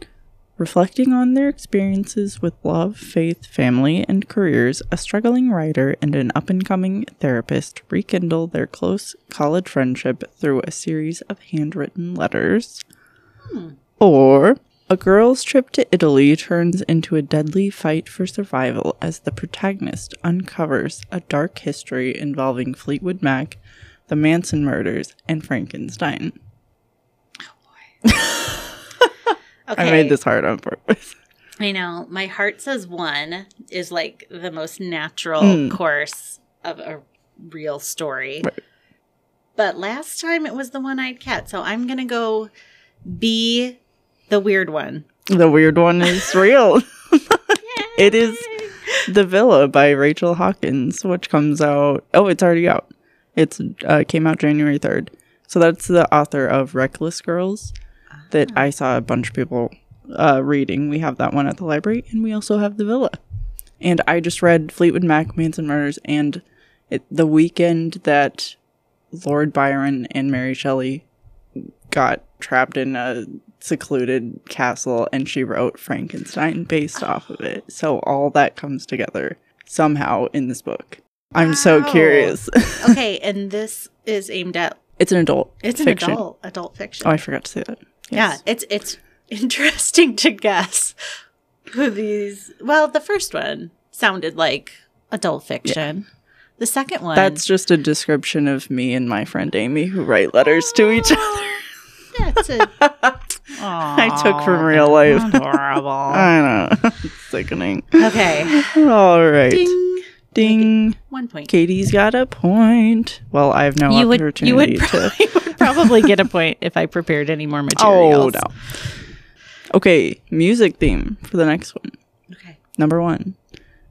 Reflecting on their experiences with love, faith, family, and careers, a struggling writer and an up and coming therapist rekindle their close college friendship through a series of handwritten letters. Hmm. Or a girl's trip to Italy turns into a deadly fight for survival as the protagonist uncovers a dark history involving Fleetwood Mac, the Manson murders, and Frankenstein. Oh, Okay. I made this hard on purpose. I know. My heart says one is like the most natural Mm. course of a real story. Right. But last time it was the one eyed cat. So I'm going to go be the weird one. The weird one is real. it is The Villa by Rachel Hawkins, which comes out. Oh, it's already out. It's uh, came out January third. So that's the author of Reckless Girls that I saw a bunch of people uh, reading. We have that one at the library, and we also have The Villa. And I just read Fleetwood Mac, Manson Murders, and it, the weekend that Lord Byron and Mary Shelley got trapped in a secluded castle and she wrote Frankenstein based off of it. So all that comes together somehow in this book. I'm so curious. Okay, and this is aimed at it's an adult. it's an adult adult fiction. Oh, I forgot to say that. Yeah, it's it's interesting to guess who these. Well, the first one sounded like adult fiction. The second one, That's just a description of me and my friend Amy who write letters to each other. that's a. I took from real life. Adorable. I know. It's sickening. okay. All right. Ding. Ding. One point. Katie's got a point. Well, I have no You would opportunity you would, to. probably, would probably get a point if I prepared any more material. Oh no. Okay, music theme for the next one. Okay. Number one.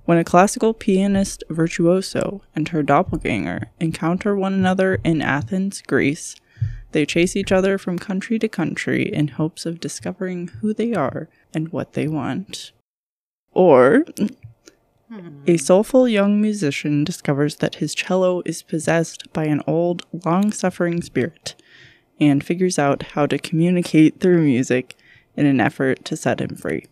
When a classical pianist virtuoso and her doppelganger encounter one another in Athens, Greece, they chase each other from country to country in hopes of discovering who they are and what they want. Or, a soulful young musician discovers that his cello is possessed by an old, long suffering spirit and figures out how to communicate through music in an effort to set him free.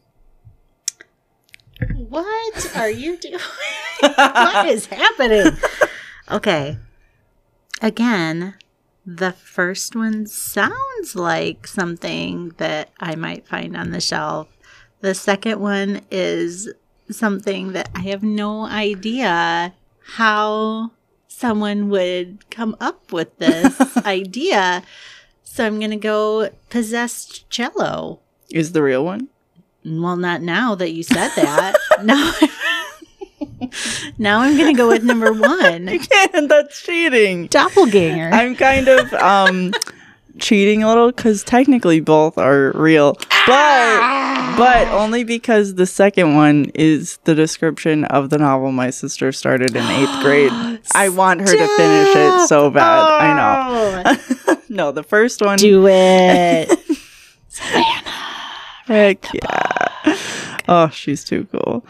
What are you doing? what is happening? Okay. Again, the first one sounds like something that I might find on the shelf. The second one is something that I have no idea how someone would come up with this idea. So I'm going to go possessed cello. Is the real one? Well, not now that you said that. now, now I'm going to go with number one, You can't. that's cheating. doppelganger. I'm kind of um cheating a little because technically both are real, but but only because the second one is the description of the novel my sister started in eighth grade. I want her to finish it so bad. I know. no, the first one. Do it. Heck yeah. Oh, she's too cool.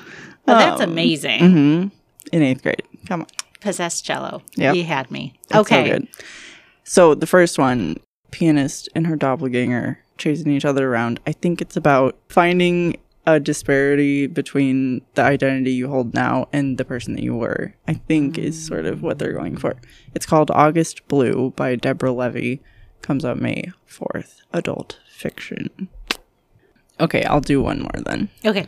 That's Um, amazing. mhm. In eighth grade. Come on. Possessed cello. Yep. You had me. So okay. good. So the first one, pianist and her doppelganger chasing each other around. I think it's about finding a disparity between the identity you hold now and the person that you were. I think is mm. sort of what they're going for. It's called August Blue by Deborah Levy. Comes out May 4th. Adult fiction. Okay, I'll do one more then. okay.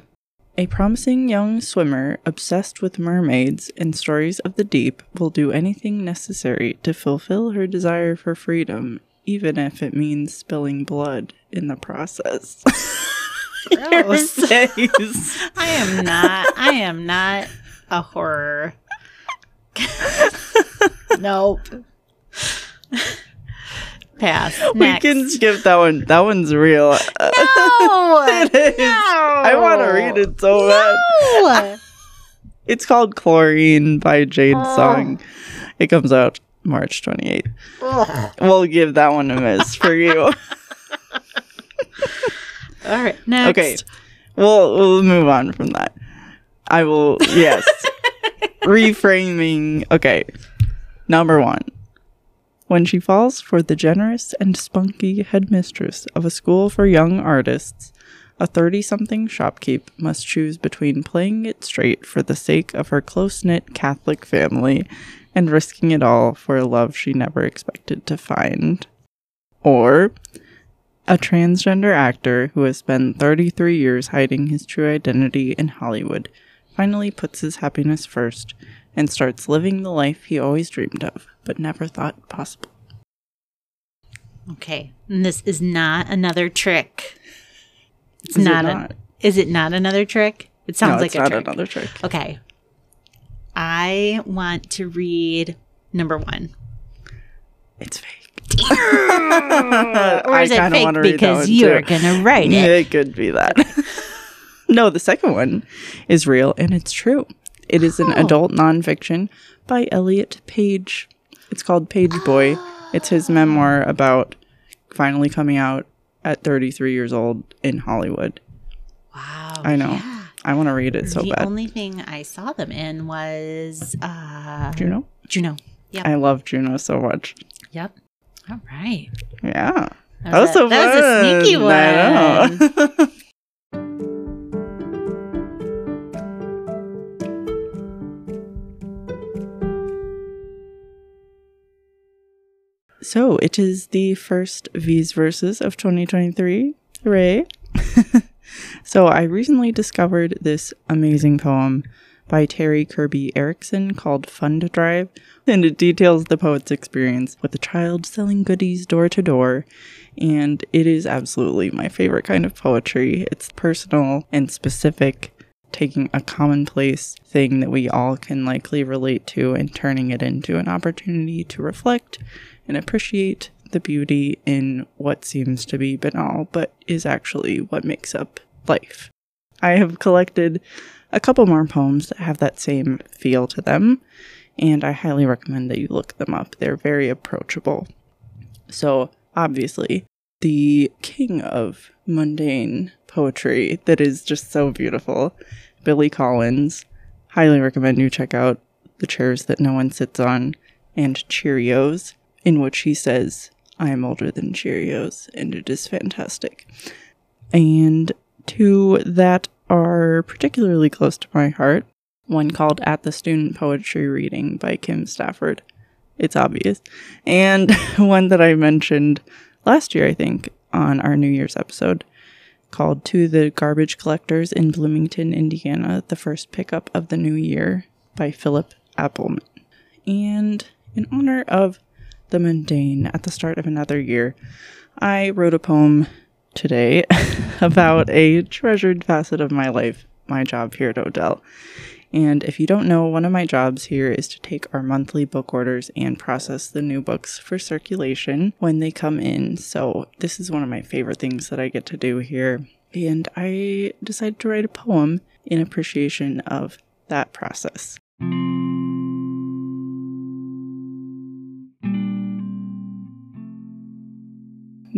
A promising young swimmer obsessed with mermaids and stories of the deep will do anything necessary to fulfill her desire for freedom, even if it means spilling blood in the process. Gross. I am not. I am not a horror. nope. Pass. We can skip that one. That one's real. No. it is. I want to read it so bad. No. It's called Chlorine by Jade Oh. Song. It comes out March 28th. Ugh. We'll give that one a miss for you. All right. Next. Okay. We'll we'll move on from that. I will yes. Reframing. Okay. Number 1. When she falls for the generous and spunky headmistress of a school for young artists, a 30-something shopkeep must choose between playing it straight for the sake of her close-knit Catholic family and risking it all for a love she never expected to find. Or a transgender actor who has spent 33 years hiding his true identity in Hollywood finally puts his happiness first and starts living the life he always dreamed of but never thought possible. Okay. And this is not another trick. It's Is it not, not? A, is it not another trick? It sounds no, like it's a not trick. another trick. Okay. I want to read number one. It's fake. Or is I it fake wanna read that because you're going to write it? It could be that. no, the second one is real and it's true. It is an Oh. adult nonfiction by Elliot Page. It's called Page Boy. It's his memoir about finally coming out at 33 years old in Hollywood. Wow. I know. yeah. I want to read it so the bad. The only thing I saw them in was uh, know? Juno. Yeah. I love Juno so much. Yep. All right. Yeah. That That was, a- so that was a sneaky fun. I one. know. so it is the first V's verses of 2023. Hooray! so I recently discovered this amazing poem by Terri Kirby Erickson called Fund Drive, and it details the poet's experience with a child selling goodies door to door. And it is absolutely my favorite kind of poetry. It's personal and specific, taking a commonplace thing that we all can likely relate to and turning it into an opportunity to reflect and appreciate the beauty in what seems to be banal, but is actually what makes up life. I have collected a couple more poems that have that same feel to them, and I highly recommend that you look them up. They're very approachable. So, obviously, the king of mundane poetry that is just so beautiful, Billy Collins. Highly recommend you check out The Chairs That No One Sits On and Cheerios, in which he says, I am older than Cheerios, and it is fantastic. And two that are particularly close to my heart one called At the Student Poetry Reading by Kim Stafford. It's obvious. And one that I mentioned last year, I think, on our New Year's episode called To the Garbage Collectors in Bloomington, Indiana, the first pickup of the new year by Philip Appleman. And in honor of the mundane at the start of another year, I wrote a poem today about a treasured facet of my life, my job here at Odell. And if you don't know, one of my jobs here is to take our monthly book orders and process the new books for circulation when they come in. So, this is one of my favorite things that I get to do here. And I decided to write a poem in appreciation of that process.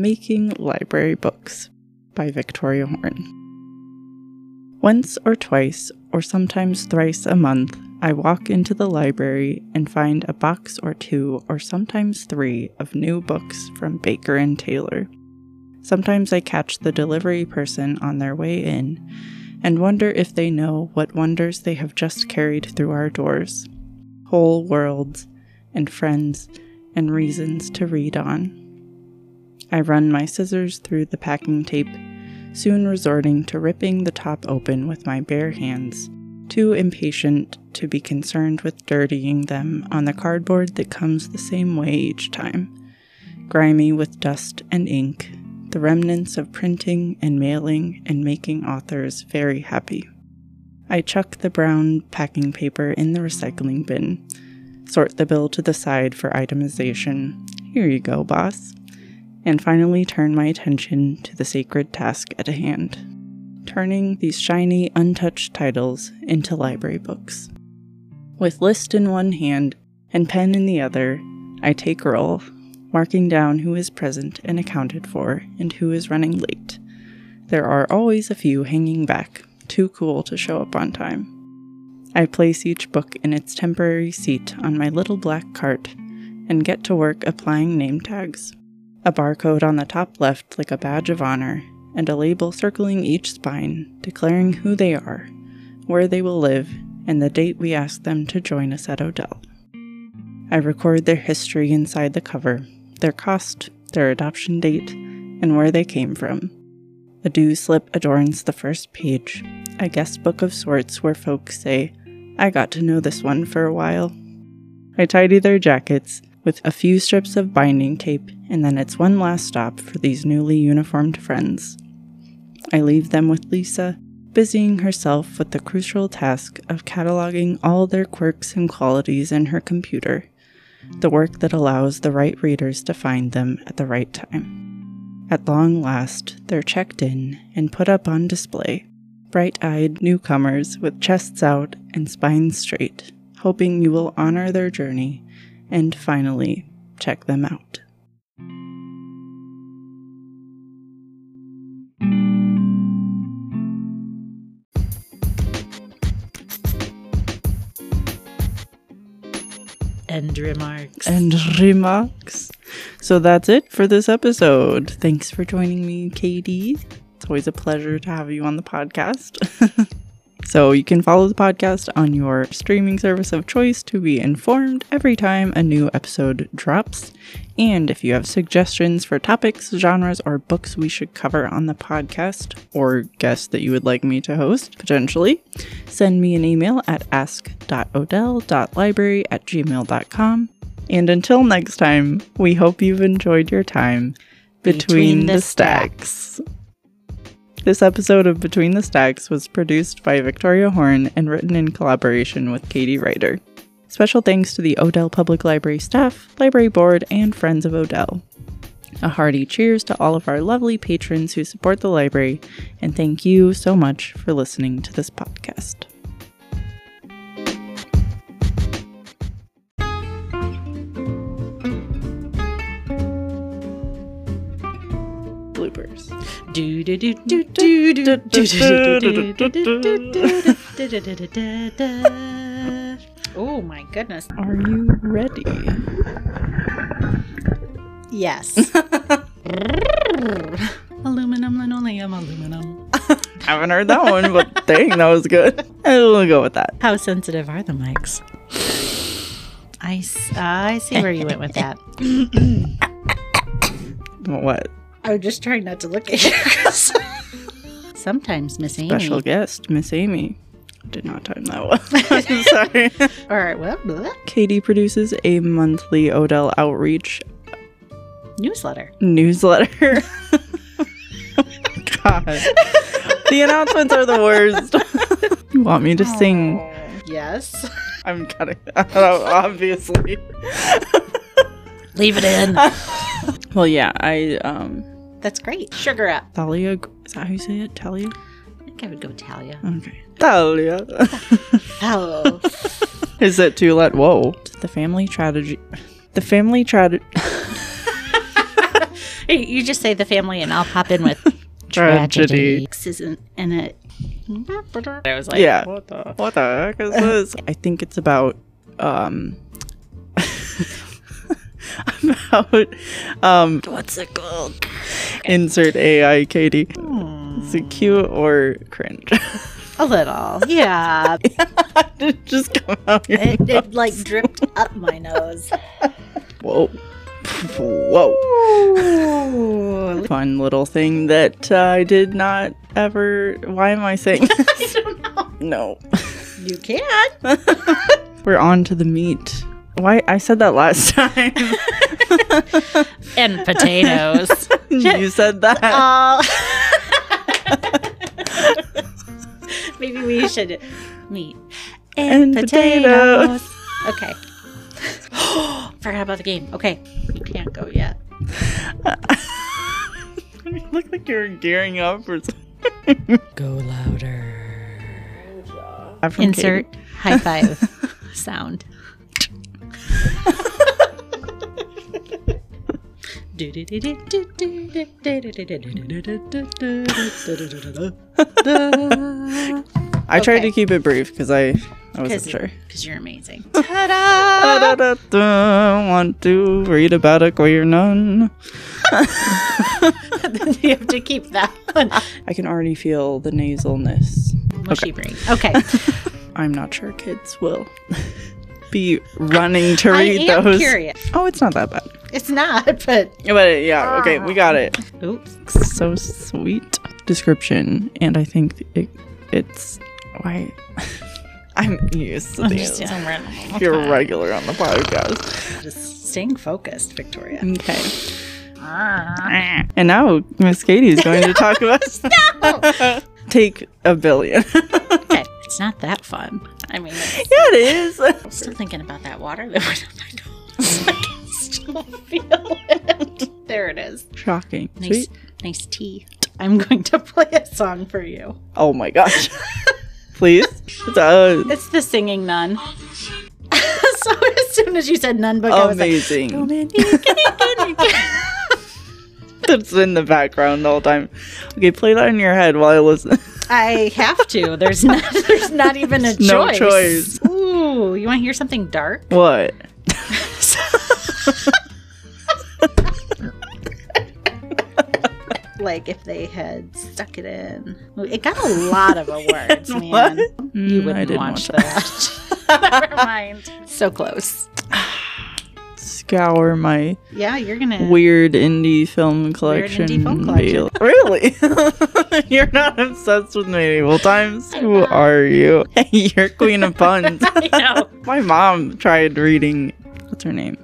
Making Library Books by Victoria Horn. Once or twice, or sometimes thrice a month, I walk into the library and find a box or two, or sometimes three, of new books from Baker and Taylor. Sometimes I catch the delivery person on their way in and wonder if they know what wonders they have just carried through our doors whole worlds, and friends, and reasons to read on. I run my scissors through the packing tape soon resorting to ripping the top open with my bare hands, too impatient to be concerned with dirtying them on the cardboard that comes the same way each time, grimy with dust and ink, the remnants of printing and mailing and making authors very happy. I chuck the brown packing paper in the recycling bin, sort the bill to the side for itemization. Here you go, boss and finally turn my attention to the sacred task at hand turning these shiny, untouched titles into library books. With list in one hand and pen in the other, I take roll, marking down who is present and accounted for and who is running late. There are always a few hanging back, too cool to show up on time. I place each book in its temporary seat on my little black cart and get to work applying name tags a barcode on the top left like a badge of honor, and a label circling each spine declaring who they are, where they will live, and the date we ask them to join us at Odell. I record their history inside the cover, their cost, their adoption date, and where they came from. A due slip adorns the first page, a guest book of sorts where folks say, I got to know this one for a while. I tidy their jackets with a few strips of binding tape, and then it's one last stop for these newly uniformed friends. I leave them with Lisa, busying herself with the crucial task of cataloging all their quirks and qualities in her computer, the work that allows the right readers to find them at the right time. At long last, they're checked in and put up on display, bright eyed newcomers with chests out and spines straight, hoping you will honor their journey and finally check them out. End remarks. and remarks. So that's it for this episode. Thanks for joining me, Katie. It's always a pleasure to have you on the podcast. so you can follow the podcast on your streaming service of choice to be informed every time a new episode drops. And if you have suggestions for topics, genres, or books we should cover on the podcast, or guests that you would like me to host, potentially, send me an email at ask.odell.library at gmail.com. And until next time, we hope you've enjoyed your time between, Between the, the stacks. This episode of Between the Stacks was produced by Victoria Horn and written in collaboration with Katie Ryder. Special thanks to the Odell Public Library staff, library board, and friends of Odell. A hearty cheers to all of our lovely patrons who support the library, and thank you so much for listening to this podcast. Oh my goodness. Are you ready? Yes. aluminum linoleum aluminum. Haven't heard that one, but dang, that was good. We'll go with that. How sensitive are the mics? I, uh, I see where you went with that. what? I was just trying not to look at you. Sometimes, Miss Amy. Special guest, Miss Amy. Did not time that well. I'm sorry. All right, well, blah. Katie produces a monthly Odell outreach newsletter. newsletter. God. the announcements are the worst. you want me to sing? Yes. I'm cutting that out, obviously. Leave it in. Well, yeah, I, um, That's great. Sugar up. Thalia, is that how you say it? Talia? I think I would go Talia. Okay. Talia. Oh. Is it too late? Whoa. The family tragedy. The family tragedy. Hey, you just say the family and I'll pop in with Tragedy. tragedy. Isn't in it. I was like, Yeah. what the? What the heck is this? I think it's about um about um what's it called? Insert AI Katie. Is it cute or cringe? A little. Yeah. It just come out your it, it like dripped up my nose. Whoa. Whoa. Fun little thing that uh, I did not ever. Why am I saying? I don't know. no. You can. We're on to the meat. Why? I said that last time. And potatoes. you said that. Oh. Maybe we should meet And potatoes. Okay. Forgot about the game. Okay. You can't go yet. you look like you're gearing up for something. Go louder. Insert high five sound. I tried Okay. to keep it brief because I, I wasn't Because sure. you're amazing. Da, da, da, da, want to read about a queer nun. you have to keep that one. I can already feel the nasalness. Mushy brain. Okay. I'm not sure kids will be running to read I am those. curious. Oh, it's not that bad. It's not, but But yeah, okay, we got it. oops. So sweet description, and I think it, it's why I'm used to these. You're regular on the podcast. Just staying focused, Victoria. Okay. Ah. And now Miss Katie is going to talk about take a billion. Okay. It's not that fun. I mean, yeah, it is. I'm still thinking about that water that went up my nose. I can still feel it. There it is. Shocking. Nice, Sweet. nice tea. I'm going to play a song for you. Oh my gosh. Please. It's, uh, It's the singing nun. so as soon as you said nun book, I was like, amazing. Dominique, in the background the whole time. Okay, play that in your head while I listen. I have to. There's not. There's not even a No choice. choice. Ooh, you want to hear something dark? what? like if they had stuck it in. It got a lot of awards, man. What? You Mm, wouldn't didn't watch watch that. Never mind. So close. Scour my Yeah, you're gonna. weird indie film collection. indie film collection. Really? You're not obsessed with medieval times? Who are you? You're queen of puns. I know. My mom tried reading. What's her name?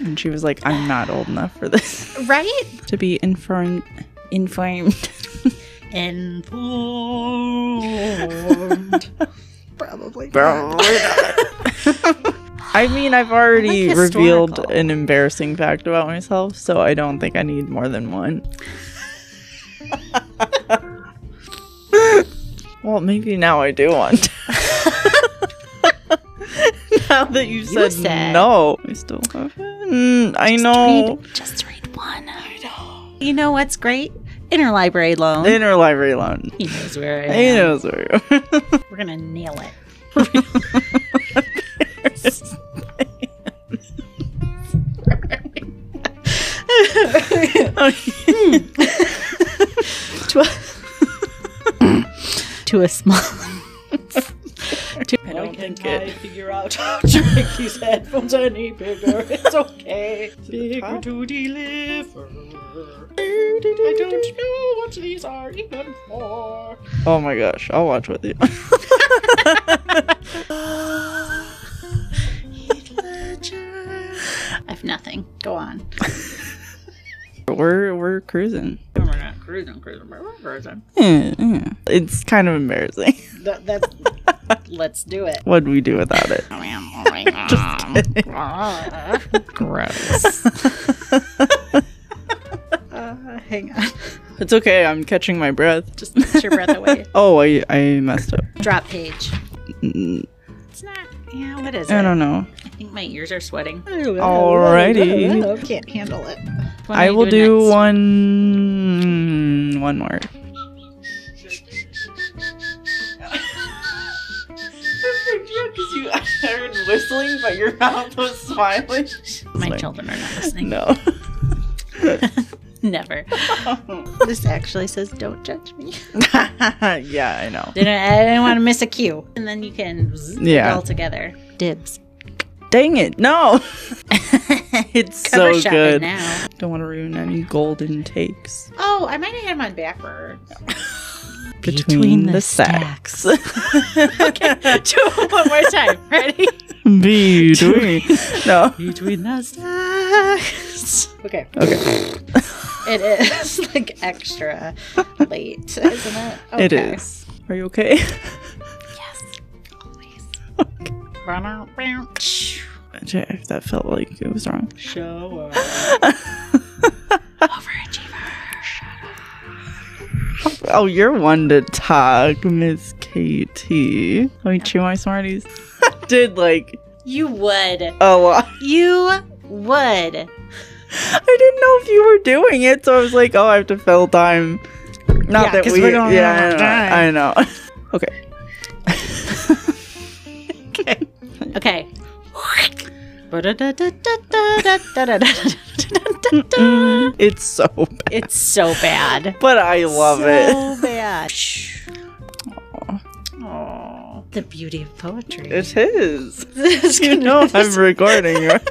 And she was like, "I'm not old enough for this Right? to be informed." Informed. Informed. Probably. Probably not. I mean, I've already like revealed an embarrassing fact about myself, so I don't think I need more than one. well, maybe now I do want. now that you said, said- no, I still have. Mm, I know. Read, just read one. I know. You know what's great? Interlibrary loan. Interlibrary loan. he knows where I He knows where you We're gonna nail it. to a, to a small. to, I don't think it. figure out how to make these headphones any bigger. It's okay. Bigger to deliver. I don't know what these are even for. Oh my gosh, I'll watch with you. I have nothing. Go on. we're we're cruising. We're not cruising, cruising, we're cruising. Yeah, yeah. It's kind of embarrassing. That, that's, let's do it. What'd we do without it? Just kidding. Gross. uh, hang on. It's okay. I'm catching my breath. Just put your breath away. Oh, I I messed up. Drop page. Mm, It's not. Yeah, what is I it? I don't know. I think my ears are sweating. Alrighty. Can't handle it. I will doing do next? one one more. Because you heard whistling, but your mouth was smiling. My Sorry. children are not listening. No. Never. This actually says, "Don't judge me." yeah, I know. Didn't I didn't want to miss a cue, and then you can zzz Yeah. all together. Dibs. Dang it! No. it's Cover so shot good. It now. Don't want to ruin any golden takes Oh, I might have had them on backwards. between, the, sacks. okay, do it one more time. Ready? between. no. Between the stacks. Okay. Okay. It is like extra late, isn't it? It Okay. is. Are you okay? Yes. Always. Run out. Jack, that felt like it was wrong. Show up. Overachiever. Oh, you're one to talk, Miss Katie. Let me chew my Smarties. Did like You would. Oh. You would. I didn't know if you were doing it, so I was like, oh, I have to fill time. Not Yeah, that we. we don't yeah, have I know. I know. okay. Okay. Okay. It's so bad, It's so bad. but I love it. So bad. Aw. The beauty of poetry. It is. You know I'm recording. right?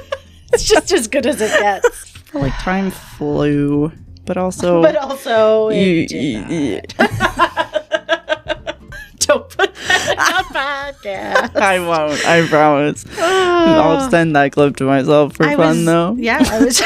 it's just as good as it gets. Like time flew, but also But also, it you, did you- not. you- Don't put that on podcast. I won't. I promise. I'll send that clip to myself for I fun was- though. Yeah, I was.